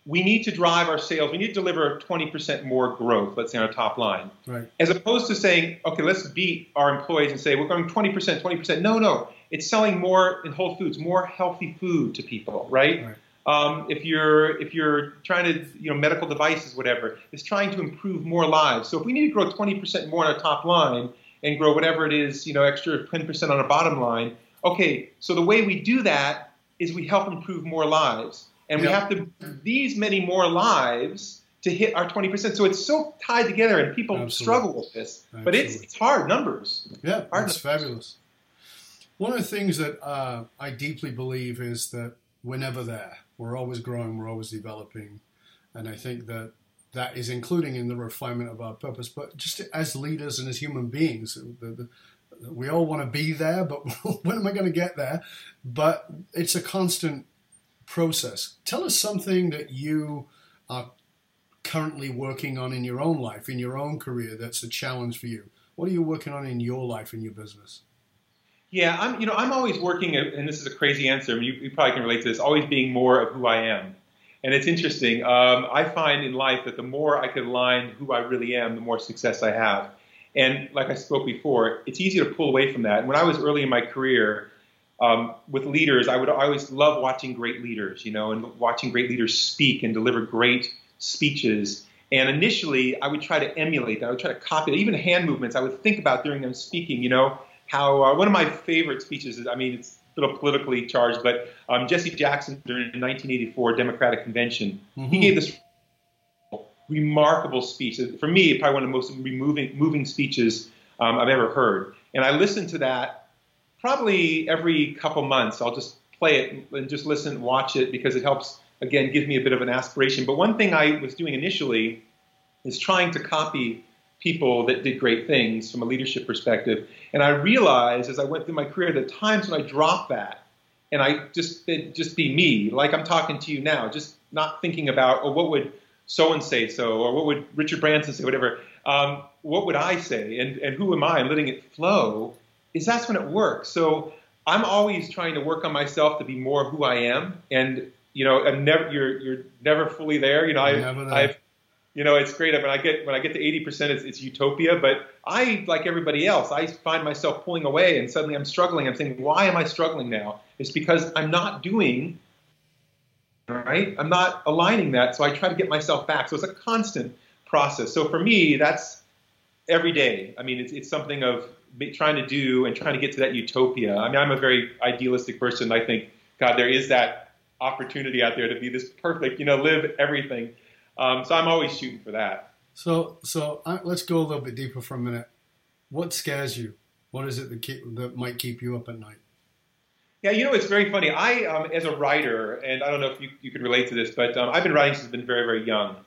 we need to drive our sales. We need to deliver 20% more growth, let's say on our top line.
Right.
As opposed to saying, okay, let's beat our employees and say, we're going 20%, 20%. No, no. It's selling more in Whole Foods, more healthy food to people, right? right. Um, if you're if you're trying to you know medical devices whatever it's trying to improve more lives so if we need to grow 20% more on our top line and grow whatever it is you know extra 10% on a bottom line okay so the way we do that is we help improve more lives and we have to these many more lives to hit our 20%. So it's so tied together, and people Absolutely. struggle with this. Absolutely. But it's, it's hard numbers.
Yeah,
hard
it's numbers. fabulous. One of the things that uh, I deeply believe is that we're never there. We're always growing, we're always developing. And I think that that is including in the refinement of our purpose. But just as leaders and as human beings, the, the, we all want to be there, but (laughs) when am I going to get there? But it's a constant process. Tell us something that you are currently working on in your own life, in your own career, that's a challenge for you. What are you working on in your life, in your business?
Yeah, I'm. You know, I'm always working, and this is a crazy answer. I mean, you, you probably can relate to this. Always being more of who I am, and it's interesting. Um, I find in life that the more I can align who I really am, the more success I have. And like I spoke before, it's easy to pull away from that. When I was early in my career, um, with leaders, I would always love watching great leaders, you know, and watching great leaders speak and deliver great speeches. And initially, I would try to emulate that. I would try to copy it. Even hand movements, I would think about during them speaking. You know, how uh, one of my favorite speeches is, I mean, it's little politically charged, but um, Jesse Jackson during the 1984 Democratic Convention, mm-hmm. he gave this remarkable speech. For me, probably one of the most moving, moving speeches um, I've ever heard. And I listened to that probably every couple months I'll just play it and just listen, watch it because it helps again give me a bit of an aspiration. But one thing I was doing initially is trying to copy people that did great things from a leadership perspective. And I realized as I went through my career that times when I dropped that and I just just be me, like I'm talking to you now, just not thinking about oh what would so and say so, or what would Richard Branson say, whatever. Um, what would I say, and and who am I? And letting it flow is that's when it works. So I'm always trying to work on myself to be more who I am, and you know, I'm never you're you're never fully there. You know, I, I've you know, it's great. When I get when I get to 80 percent, it's, it's utopia. But I, like everybody else, I find myself pulling away, and suddenly I'm struggling. I'm saying, why am I struggling now? It's because I'm not doing right. I'm not aligning that, so I try to get myself back. So it's a constant process. So for me, that's every day. I mean, it's it's something of trying to do and trying to get to that utopia. I mean, I'm a very idealistic person. I think, God, there is that opportunity out there to be this perfect, you know, live everything. Um, so I'm always shooting for that.
So, so uh, let's go a little bit deeper for a minute. What scares you? What is it that, keep, that might keep you up at night?
Yeah, you know, it's very funny. I, um, as a writer, and I don't know if you, you could relate to this, but um, I've been writing since I've been very, very young.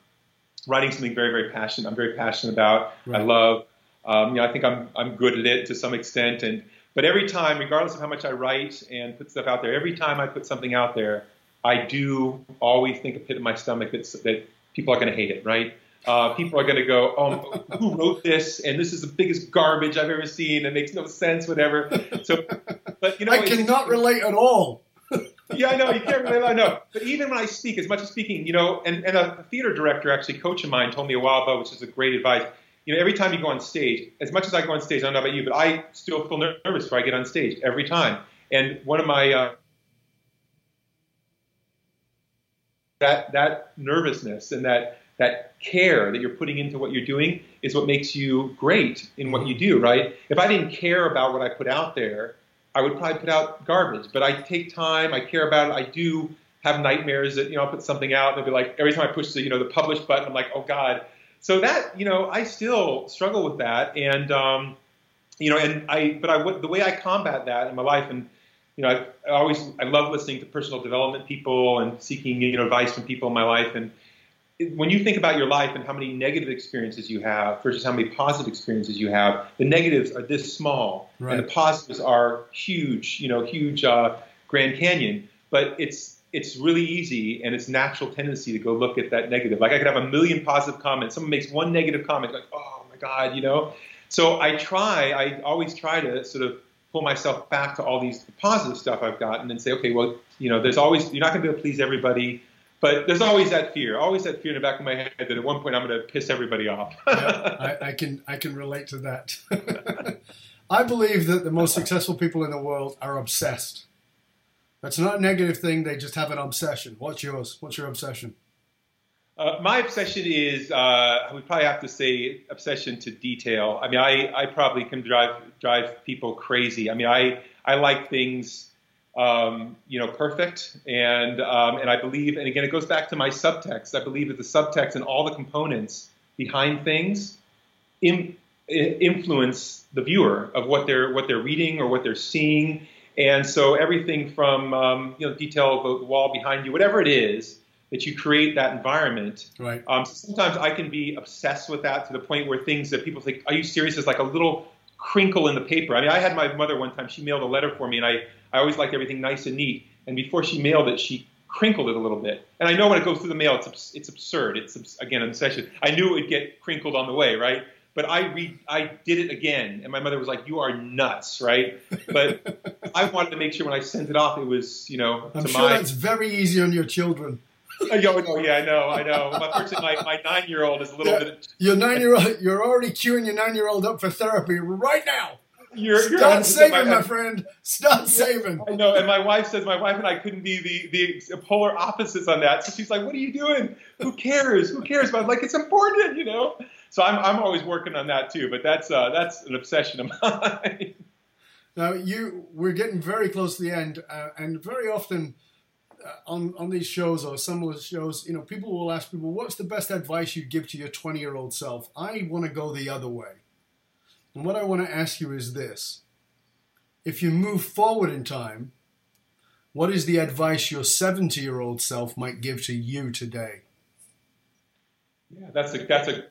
Writing something very, very passionate. I'm very passionate about. Right. I love. Um, you know, I think I'm I'm good at it to some extent, and but every time, regardless of how much I write and put stuff out there, every time I put something out there, I do always think a pit in my stomach that that people are going to hate it, right? Uh, people are going to go, oh, who wrote this? And this is the biggest garbage I've ever seen. It makes no sense, whatever. So, but you know,
I cannot relate at all. (laughs)
yeah, I know you can't relate. I know, but even when I speak, as much as speaking, you know, and, and a theater director, actually, coach of mine, told me a while ago, which is a great advice. You know, every time you go on stage, as much as I go on stage, I don't know about you, but I still feel nervous before I get on stage every time. And one of my uh, that that nervousness and that that care that you're putting into what you're doing is what makes you great in what you do, right? If I didn't care about what I put out there, I would probably put out garbage. But I take time, I care about it, I do have nightmares that, you know, I'll put something out and it'll be like every time I push the, you know, the publish button, I'm like, oh God. So that, you know, I still struggle with that. And um, you know, and I but I the way I combat that in my life and you know, I, I always I love listening to personal development people and seeking you know advice from people in my life. And when you think about your life and how many negative experiences you have versus how many positive experiences you have, the negatives are this small, right. and the positives are huge. You know, huge uh, Grand Canyon. But it's it's really easy and it's natural tendency to go look at that negative. Like I could have a million positive comments. Someone makes one negative comment, like, oh my God, you know. So I try. I always try to sort of pull myself back to all these positive stuff I've gotten and say, okay, well, you know, there's always you're not going to be able to please everybody, but there's always that fear, always that fear in the back of my head that at one point I'm going to piss everybody off. (laughs)
yeah, I, I, can I can relate to that. (laughs) I believe that the most successful people in the world are obsessed. That's not a negative thing. They just have an obsession. What's yours? What's your obsession?
Uh, my obsession is, uh, would probably have to say, obsession to detail. I mean, I, I probably can drive drive people crazy. I mean, I I like things, um, you know, perfect, and um, and I believe, and again, it goes back to my subtext. I believe that the subtext and all the components behind things in, influence the viewer of what they're what they're reading or what they're seeing, and so everything from um, you know detail of the wall behind you, whatever it is that you create that environment.
Right.
Um, so sometimes I can be obsessed with that to the point where things that people think, "Are you serious?" is like a little crinkle in the paper. I mean, I had my mother one time. She mailed a letter for me, and I I always liked everything nice and neat. And before she mailed it, she crinkled it a little bit. And I know when it goes through the mail, it's it's absurd. It's again an obsession. I knew it would get crinkled on the way, right? But I read, I did it again, and my mother was like, "You are nuts, right?" But (laughs) I wanted to make sure when I sent it off, it was, you know,
I'm sure my, that's very easy on your children.
Yo, no, yeah, I know, I know. Unfortunately, my, my nine year old is a little yeah, bit.
Your nine year old, you're already queuing your nine year old up for therapy right now.
You're,
Start you're saving, my, my, friend. Start yeah, saving.
I know. And my wife says my wife and I couldn't be the, the polar opposites on that. So she's like, "What are you doing? Who cares? Who cares?" But I'm like, "It's important, you know." So I'm I'm always working on that too. But that's uh, that's an obsession of (laughs) mine.
Now you, we're getting very close to the end, uh, and very often on on these shows or some of the shows, you know, people will ask people, "What's the best advice you'd give to your 20 year old self?" I want to go the other way, and what I want to ask you is this: If you move forward in time, what is the advice your 70 year old self might give to you today?
Yeah, that's a that's a.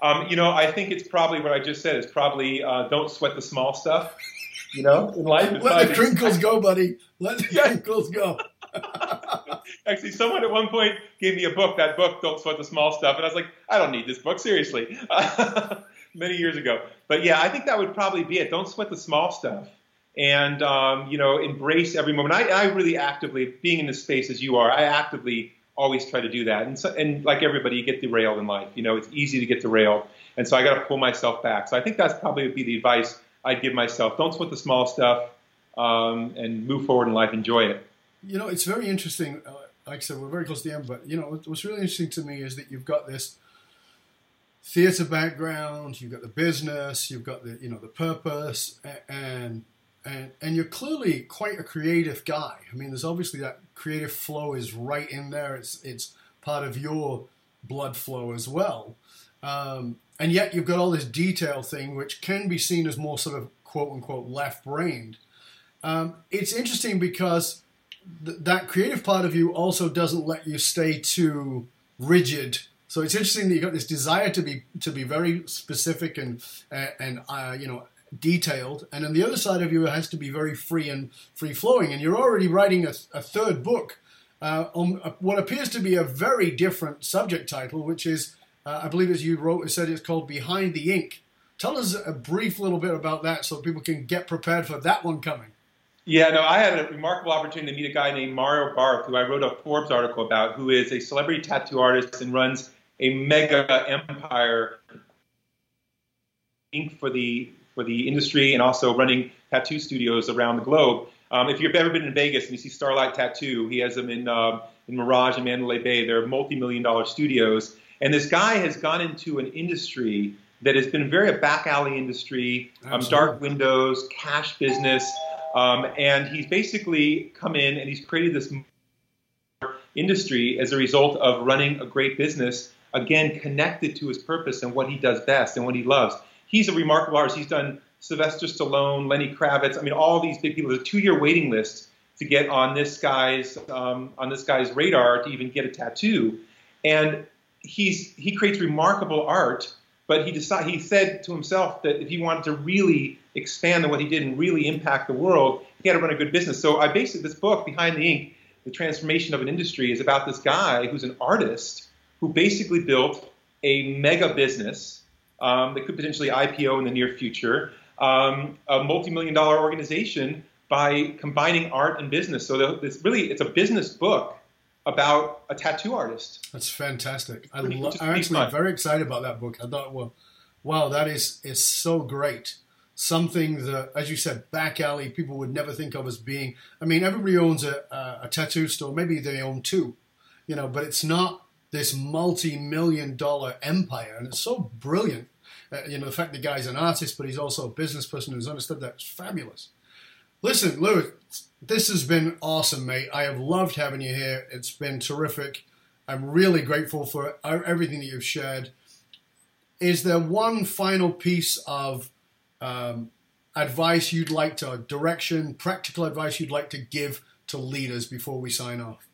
Um, you know, I think it's probably what I just said. Is probably uh, don't sweat the small stuff. You know, in life,
let the crinkles go, buddy. Let the crinkles go. (laughs)
Actually, someone at one point gave me a book. That book, Don't Sweat the Small Stuff, and I was like, I don't need this book seriously. (laughs) Many years ago, but yeah, I think that would probably be it. Don't sweat the small stuff, and um, you know, embrace every moment. I, I really actively, being in this space as you are, I actively always try to do that. And, so, and like everybody, you get derailed in life. You know, it's easy to get derailed, and so I got to pull myself back. So I think that's probably would be the advice I'd give myself. Don't sweat the small stuff, um, and move forward in life. Enjoy it.
You know, it's very interesting. Uh, like I said, we're very close to the end, but you know, what's really interesting to me is that you've got this theater background, you've got the business, you've got the you know the purpose, and and and you're clearly quite a creative guy. I mean, there's obviously that creative flow is right in there. It's it's part of your blood flow as well. Um, and yet you've got all this detail thing, which can be seen as more sort of quote unquote left brained. Um, it's interesting because th- that creative part of you also doesn't let you stay too rigid. So it's interesting that you've got this desire to be to be very specific and uh, and uh, you know detailed, and then the other side of you has to be very free and free flowing. And you're already writing a, a third book uh, on what appears to be a very different subject title, which is uh, I believe as you wrote, it said it's called Behind the Ink. Tell us a brief little bit about that so people can get prepared for that one coming.
Yeah, no, I had a remarkable opportunity to meet a guy named Mario Barth, who I wrote a Forbes article about, who is a celebrity tattoo artist and runs a mega empire ink for the for the industry and also running tattoo studios around the globe. Um, if you've ever been in Vegas and you see Starlight Tattoo, he has them in uh, in Mirage and Mandalay Bay. They're multi-million dollar studios, and this guy has gone into an industry that has been very a back alley industry, um, dark windows, cash business, um, and he's basically come in and he's created this industry as a result of running a great business, again connected to his purpose and what he does best and what he loves. He's a remarkable artist. He's done Sylvester Stallone, Lenny Kravitz. I mean, all these big people. There's a two-year waiting list to get on this guy's um, on this guy's radar to even get a tattoo, and he's he creates remarkable art. But he decided he said to himself that if he wanted to really expand on what he did and really impact the world, he had to run a good business. So I basically this book, Behind the Ink, the transformation of an industry, is about this guy who's an artist who basically built a mega business um, that could potentially IPO in the near future, um, a multi-million dollar organization by combining art and business. So it's really it's a business book about a tattoo artist.
That's fantastic. I am actually fun. very excited about that book. I thought, well, wow, that is is so great. Something that, as you said, back alley people would never think of as being. I mean, everybody owns a, a, a tattoo store. Maybe they own two, you know, but it's not this multi-million dollar empire, and it's so brilliant. Uh, you know, the fact the guy's an artist, but he's also a business person who's understood that. It's fabulous. Listen, Louis, this has been awesome, mate. I have loved having you here. It's been terrific. I'm really grateful for everything that you've shared. Is there one final piece of um, advice you'd like to, direction, practical advice you'd like to give to leaders before we sign off?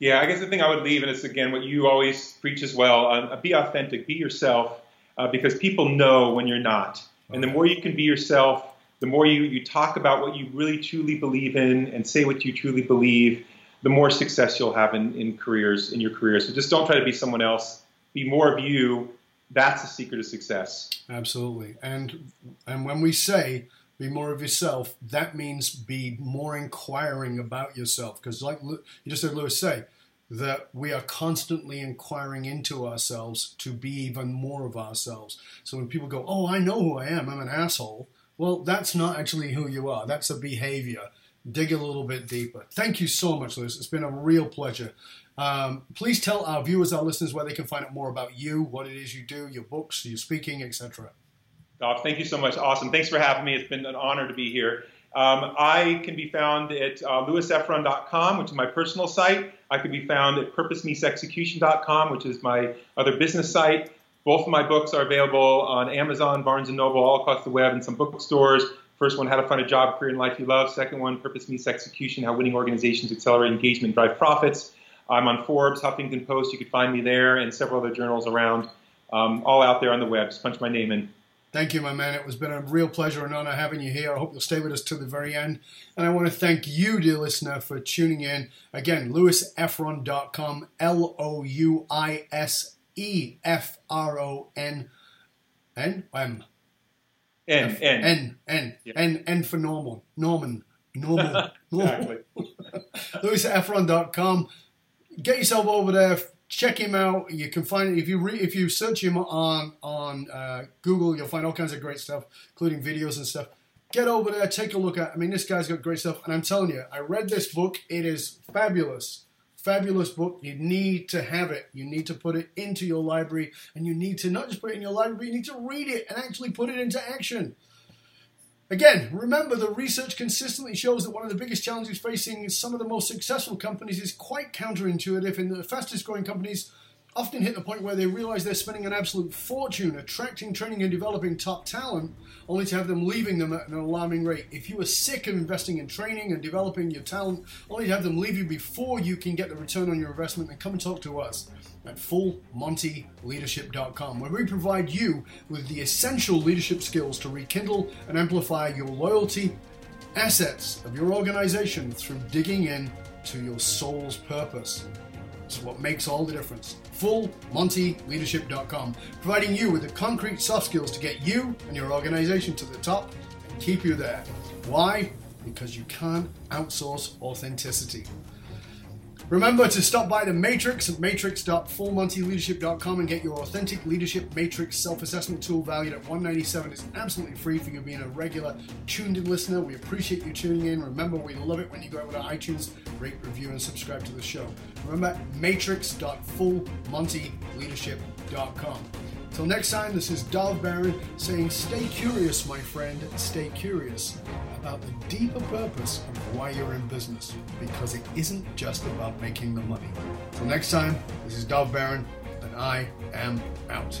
Yeah, I guess the thing I would leave, and it's again what you always preach as well: uh, be authentic, be yourself, uh, because people know when you're not. And the more you can be yourself, the more you, you talk about what you really truly believe in and say what you truly believe, the more success you'll have in, in careers in your career. So just don't try to be someone else. Be more of you. That's the secret of success.
Absolutely. And and when we say be more of yourself, that means be more inquiring about yourself. Because like you just heard Louis say, that we are constantly inquiring into ourselves to be even more of ourselves. So when people go, "Oh, I know who I am. I'm an asshole," Well, that's not actually who you are. That's a behavior. Dig a little bit deeper. Thank you so much, Louis. It's been a real pleasure. Um, please tell our viewers, our listeners, where they can find out more about you, what it is you do, your books, your speaking, etc.
Oh, thank you so much. Awesome. Thanks for having me. It's been an honor to be here. Um, I can be found at uh, louisefron.com, which is my personal site. I can be found at purposemeetsexecution.com, which is my other business site. Both of my books are available on Amazon, Barnes & Noble, all across the web, and some bookstores. First one, How to Find a Job, Career, and Life You Love. Second one, Purpose Meets Execution, How Winning Organizations Accelerate Engagement Drive Profits. I'm on Forbes, Huffington Post. You can find me there and several other journals around, um, all out there on the web. Just punch my name in.
Thank you, my man. It has been a real pleasure and honor having you here. I hope you'll stay with us to the very end. And I want to thank you, dear listener, for tuning in. Again, louisefron.com, L O U I S E F R O N N M.
N, N.
N, N,
Yeah.
N, N for normal. Norman. Normal. (laughs)
Exactly. (laughs)
louisefron.com. Get yourself over there. Check him out. You can find if you re, if you search him on on uh, Google, you'll find all kinds of great stuff, including videos and stuff. Get over there, take a look at. I mean, this guy's got great stuff, and I'm telling you, I read this book. It is fabulous, fabulous book. You need to have it. You need to put it into your library, and you need to not just put it in your library. You need to read it and actually put it into action. Again, remember the research consistently shows that one of the biggest challenges facing some of the most successful companies is quite counterintuitive, in the fastest growing companies often hit the point where they realize they're spending an absolute fortune attracting, training, and developing top talent, only to have them leaving them at an alarming rate. If you are sick of investing in training and developing your talent, only to have them leave you before you can get the return on your investment, then come and talk to us at fullmontyleadership.com, where we provide you with the essential leadership skills to rekindle and amplify your loyalty assets of your organization through digging in to your soul's purpose. It's what makes all the difference. FullMontyLeadership.com, providing you with the concrete soft skills to get you and your organization to the top and keep you there. Why? Because you can't outsource authenticity. Remember to stop by the Matrix at matrix.fullmontyleadership.com and get your authentic leadership matrix self-assessment tool valued at 197 It's absolutely free for you being a regular tuned in listener. We appreciate you tuning in. Remember, we love it when you go over to iTunes, rate, review, and subscribe to the show. Remember, matrix.fullmontyleadership.com. Till next time, this is Dov Baron saying, stay curious, my friend, stay curious about the deeper purpose of why you're in business, because it isn't just about making the money. Till next time, this is Dov Baron, and I am out.